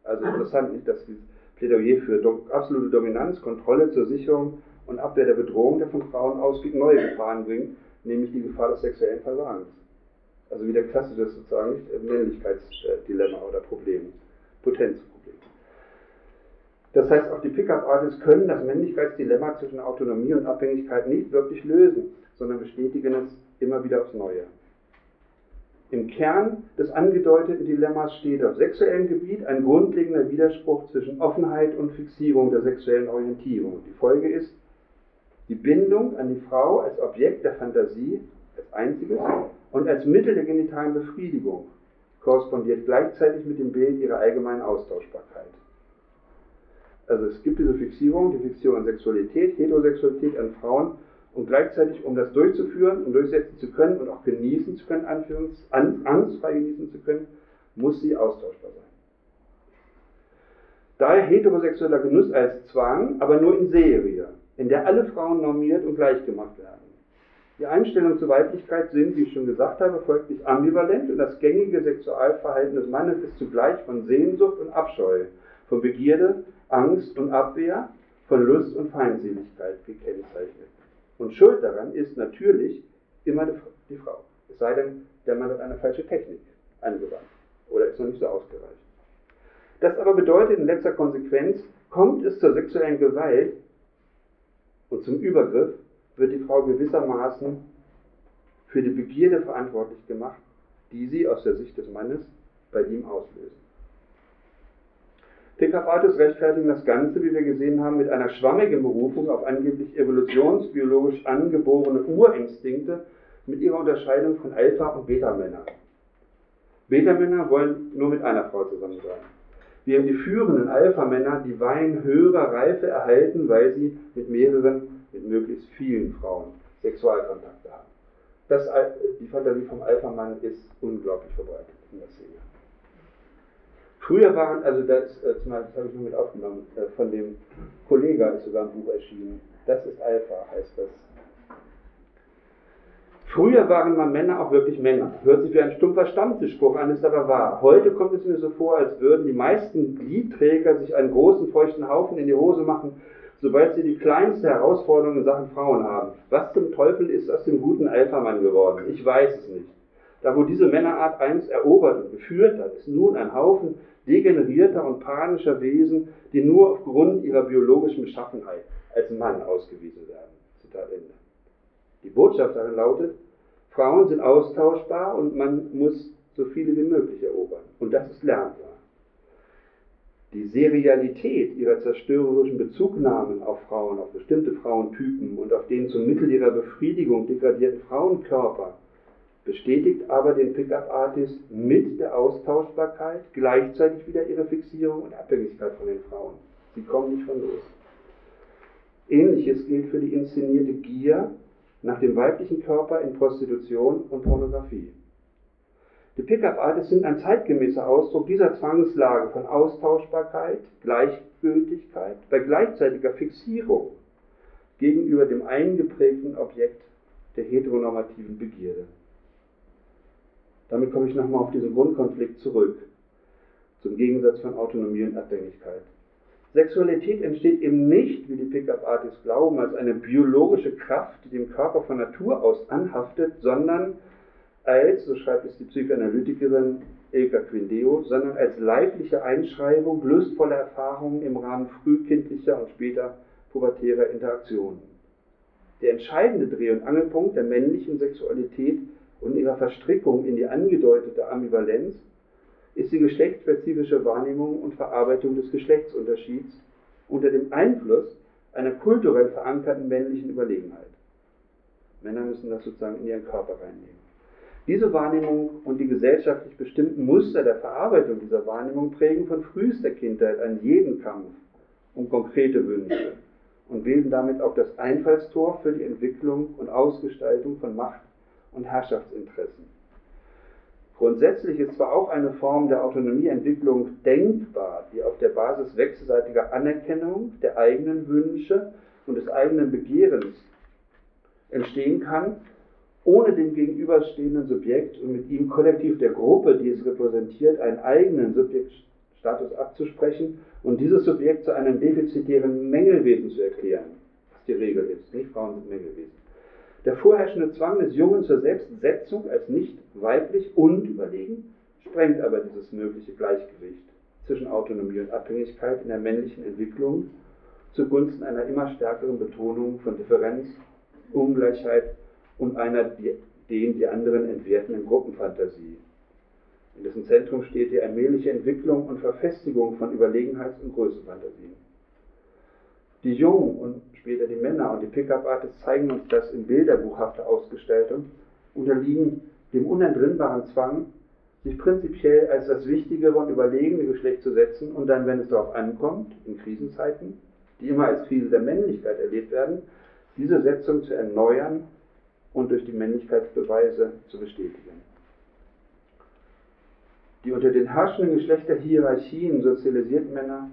Also interessant ist, dass dieses Plädoyer für absolute Dominanz, Kontrolle zur Sicherung und Abwehr der Bedrohung, der von Frauen ausgeht, neue Gefahren bringt, nämlich die Gefahr des sexuellen Versagens. Also wieder klassisches sozusagen Männlichkeitsdilemma oder Problem, Potenzproblem. Das heißt, auch die Pickup-Artists können das Männlichkeitsdilemma zwischen Autonomie und Abhängigkeit nicht wirklich lösen, sondern bestätigen es immer wieder aufs Neue. Im Kern des angedeuteten Dilemmas steht auf sexuellem Gebiet ein grundlegender Widerspruch zwischen Offenheit und Fixierung der sexuellen Orientierung. Die Folge ist die Bindung an die Frau als Objekt der Fantasie, als einziges, und als Mittel der genitalen Befriedigung korrespondiert gleichzeitig mit dem Bild ihrer allgemeinen Austauschbarkeit. Also es gibt diese Fixierung, die Fixierung an Sexualität, Heterosexualität an Frauen und gleichzeitig, um das durchzuführen und durchsetzen zu können und auch genießen zu können, Anführungs, angstfrei genießen zu können, muss sie austauschbar sein. Daher heterosexueller Genuss als Zwang, aber nur in Serie, in der alle Frauen normiert und gleich gemacht werden. Die Einstellungen zur Weiblichkeit sind, wie ich schon gesagt habe, folglich ambivalent und das gängige Sexualverhalten des Mannes ist zugleich von Sehnsucht und Abscheu, von Begierde Angst und Abwehr, von Lust und Feindseligkeit gekennzeichnet. Und schuld daran ist natürlich immer die Frau. Es sei denn, der Mann hat eine falsche Technik angewandt oder ist noch nicht so ausgereicht. Das aber bedeutet in letzter Konsequenz, kommt es zur sexuellen Gewalt und zum Übergriff, wird die Frau gewissermaßen für die Begierde verantwortlich gemacht, die sie aus der Sicht des Mannes bei ihm auslösen. Pickup-Artists rechtfertigen das Ganze, wie wir gesehen haben, mit einer schwammigen Berufung auf angeblich evolutionsbiologisch angeborene Urinstinkte mit ihrer Unterscheidung von Alpha- und Beta-Männern. Beta-Männer wollen nur mit einer Frau zusammen sein. Während die führenden Alpha-Männer die Wein höherer Reife erhalten, weil sie mit mehreren, mit möglichst vielen Frauen Sexualkontakte haben. Das, die Fantasie vom Alpha-Mann ist unglaublich verbreitet in der Szene. Früher waren, also das, äh, das habe ich nur mit aufgenommen, äh, von dem Kollega ist sogar ein Buch erschienen. Das ist Alpha, heißt das. Früher waren mal Männer auch wirklich Männer. Hört sich wie ein stumpfer Stammtischspruch an, ist aber wahr. Heute kommt es mir so vor, als würden die meisten Gliedträger sich einen großen feuchten Haufen in die Hose machen, sobald sie die kleinste Herausforderung in Sachen Frauen haben. Was zum Teufel ist aus dem guten Alpha-Mann geworden? Ich weiß es nicht. Da wo diese Männerart einst erobert und geführt hat, ist nun ein Haufen degenerierter und panischer Wesen, die nur aufgrund ihrer biologischen Beschaffenheit als Mann ausgewiesen werden. Zitat Ende. Die Botschaft darin lautet, Frauen sind austauschbar und man muss so viele wie möglich erobern. Und das ist lernbar. Die Serialität ihrer zerstörerischen Bezugnahmen auf Frauen, auf bestimmte Frauentypen und auf den zum Mittel ihrer Befriedigung degradierten Frauenkörper bestätigt aber den Pickup-Artist mit der Austauschbarkeit gleichzeitig wieder ihre Fixierung und Abhängigkeit von den Frauen. Sie kommen nicht von los. Ähnliches gilt für die inszenierte Gier nach dem weiblichen Körper in Prostitution und Pornografie. Die Pickup-Artists sind ein zeitgemäßer Ausdruck dieser Zwangslage von Austauschbarkeit, Gleichgültigkeit bei gleichzeitiger Fixierung gegenüber dem eingeprägten Objekt der heteronormativen Begierde. Damit komme ich nochmal auf diesen Grundkonflikt zurück, zum Gegensatz von Autonomie und Abhängigkeit. Sexualität entsteht eben nicht, wie die Pickup-Artists glauben, als eine biologische Kraft, die dem Körper von Natur aus anhaftet, sondern als, so schreibt es die Psychoanalytikerin Ilka Quindeo, sondern als leibliche Einschreibung lustvoller Erfahrungen im Rahmen frühkindlicher und später pubertärer Interaktionen. Der entscheidende Dreh- und Angelpunkt der männlichen Sexualität und ihrer Verstrickung in die angedeutete Ambivalenz ist die geschlechtsspezifische Wahrnehmung und Verarbeitung des Geschlechtsunterschieds unter dem Einfluss einer kulturell verankerten männlichen Überlegenheit. Männer müssen das sozusagen in ihren Körper reinnehmen. Diese Wahrnehmung und die gesellschaftlich bestimmten Muster der Verarbeitung dieser Wahrnehmung prägen von frühester Kindheit an jeden Kampf um konkrete Wünsche und bilden damit auch das Einfallstor für die Entwicklung und Ausgestaltung von Macht und Herrschaftsinteressen. Grundsätzlich ist zwar auch eine Form der Autonomieentwicklung denkbar, die auf der Basis wechselseitiger Anerkennung der eigenen Wünsche und des eigenen Begehrens entstehen kann, ohne dem gegenüberstehenden Subjekt und mit ihm kollektiv der Gruppe, die es repräsentiert, einen eigenen Subjektstatus abzusprechen und dieses Subjekt zu einem defizitären Mängelwesen zu erklären, was die Regel ist. Nicht Frauen sind Mängelwesen. Der vorherrschende Zwang des Jungen zur Selbstsetzung als nicht weiblich und überlegen sprengt aber dieses mögliche Gleichgewicht zwischen Autonomie und Abhängigkeit in der männlichen Entwicklung zugunsten einer immer stärkeren Betonung von Differenz, Ungleichheit und einer den die anderen entwertenden Gruppenfantasie. In dessen Zentrum steht die allmähliche Entwicklung und Verfestigung von Überlegenheits- und Größenfantasien. Die Jungen und später die Männer und die Pickup-Artists zeigen uns das in bilderbuchhafter Ausgestaltung, unterliegen dem unentrinnbaren Zwang, sich prinzipiell als das wichtigere und überlegene Geschlecht zu setzen und dann, wenn es darauf ankommt, in Krisenzeiten, die immer als Krise der Männlichkeit erlebt werden, diese Setzung zu erneuern und durch die Männlichkeitsbeweise zu bestätigen. Die unter den herrschenden Geschlechterhierarchien sozialisierten Männer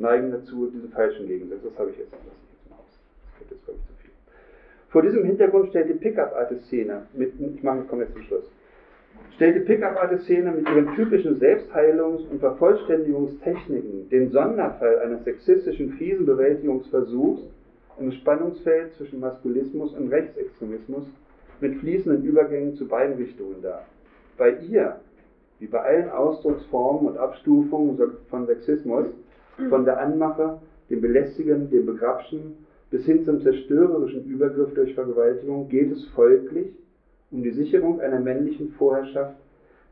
neigen dazu, diese falschen Gegensätze, das habe ich jetzt, lasse ich aus, das wird jetzt, glaube ich, zu viel. Vor diesem Hintergrund stellt die Pickup-Artist-Szene, ich mache, ich komme jetzt zum Schluss, stellt die Pickup-Artist-Szene mit ihren typischen Selbstheilungs- und Vervollständigungstechniken den Sonderfall eines sexistischen Krisenbewältigungsversuchs im Spannungsfeld zwischen Maskulismus und Rechtsextremismus mit fließenden Übergängen zu beiden Richtungen dar. Bei ihr, wie bei allen Ausdrucksformen und Abstufungen von Sexismus, von der Anmache, dem Belästigen, dem Begrapschen bis hin zum zerstörerischen Übergriff durch Vergewaltigung geht es folglich um die Sicherung einer männlichen Vorherrschaft,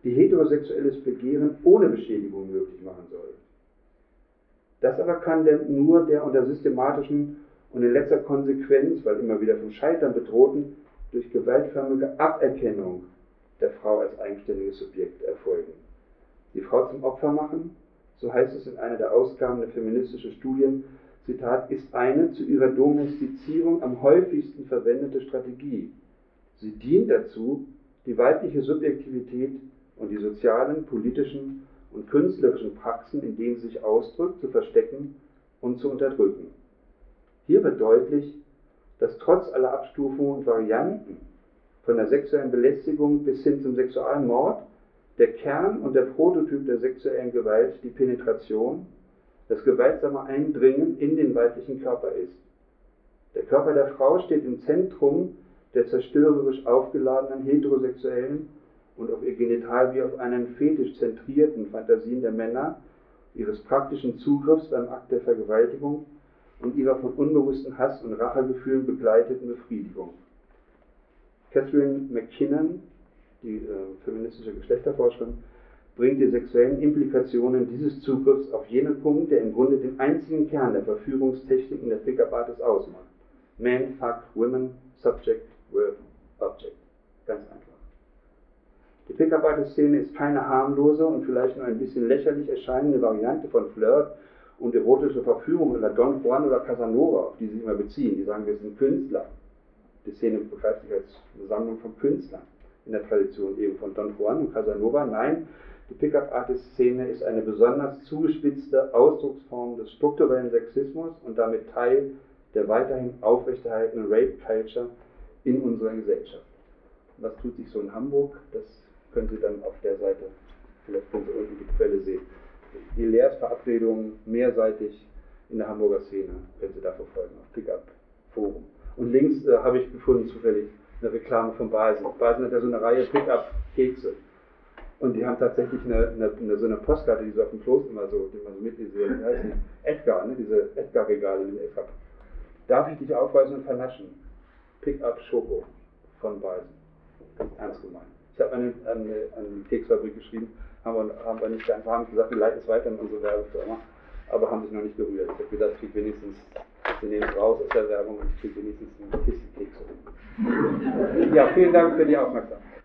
die heterosexuelles Begehren ohne Beschädigung möglich machen soll. Das aber kann denn nur der unter systematischen und in letzter Konsequenz, weil immer wieder vom Scheitern bedrohten, durch gewaltförmige Aberkennung der Frau als eigenständiges Subjekt erfolgen. Die Frau zum Opfer machen, so heißt es in einer der Ausgaben der feministischen Studien, Zitat, ist eine zu ihrer Domestizierung am häufigsten verwendete Strategie. Sie dient dazu, die weibliche Subjektivität und die sozialen, politischen und künstlerischen Praxen, in denen sie sich ausdrückt, zu verstecken und zu unterdrücken. Hier wird deutlich, dass trotz aller Abstufungen und Varianten von der sexuellen Belästigung bis hin zum Sexualmord der Kern und der Prototyp der sexuellen Gewalt die Penetration, das gewaltsame Eindringen in den weiblichen Körper ist. Der Körper der Frau steht im Zentrum der zerstörerisch aufgeladenen heterosexuellen und auf ihr Genital wie auf einen Fetisch zentrierten Fantasien der Männer, ihres praktischen Zugriffs beim Akt der Vergewaltigung und ihrer von unbewussten Hass- und Rachegefühlen begleiteten Befriedigung. Catherine McKinnon die äh, feministische Geschlechterforscherin, bringt die sexuellen Implikationen dieses Zugriffs auf jenen Punkt, der im Grunde den einzigen Kern der Verführungstechniken der Pickup-Artists ausmacht. Man, Fuck, Women, Subject, Verb, Object. Ganz einfach. Die Pickup-Artist-Szene ist keine harmlose und vielleicht nur ein bisschen lächerlich erscheinende Variante von Flirt und erotische Verführung oder Don Juan oder Casanova, auf die sie immer beziehen. Die sagen, wir sind Künstler. Die Szene begreift sich als eine Sammlung von Künstlern in der Tradition eben von Don Juan und Casanova. Nein, die Pickup-Artist-Szene ist eine besonders zugespitzte Ausdrucksform des strukturellen Sexismus und damit Teil der weiterhin aufrechterhaltenen Rape-Culture in unserer Gesellschaft. Was tut sich so in Hamburg? Das können Sie dann auf der Seite, vielleicht können Sie unten die Quelle sehen. Die Lehrsverabredungen mehrseitig in der Hamburger Szene können Sie da verfolgen, auf Pickup Forum. Und links äh, habe ich gefunden, zufällig, eine Reklame von Basen. Basen hat ja so eine Reihe Pickup-Kekse. Und die haben tatsächlich eine, eine, eine, so eine Postkarte, die so auf dem Kloster immer so, die man so mitlesen, wie heißt die? Edgar, ne? diese Edgar-Regale, die Edgar. Darf ich dich aufweisen und vernaschen? Pickup Schoko von Basen. Ernst gemeint. Ich habe eine, eine, eine Keksfabrik geschrieben, haben wir, haben wir nicht einfach haben gesagt, wir leiten es weiter an unsere Werbefirma, aber haben sich noch nicht gerührt. Ich habe gedacht, ich kriege wenigstens wir nehmen es raus aus der Werbung und ich kriege wenigstens eine Kiste Kekse. Ja, vielen Dank für die Aufmerksamkeit.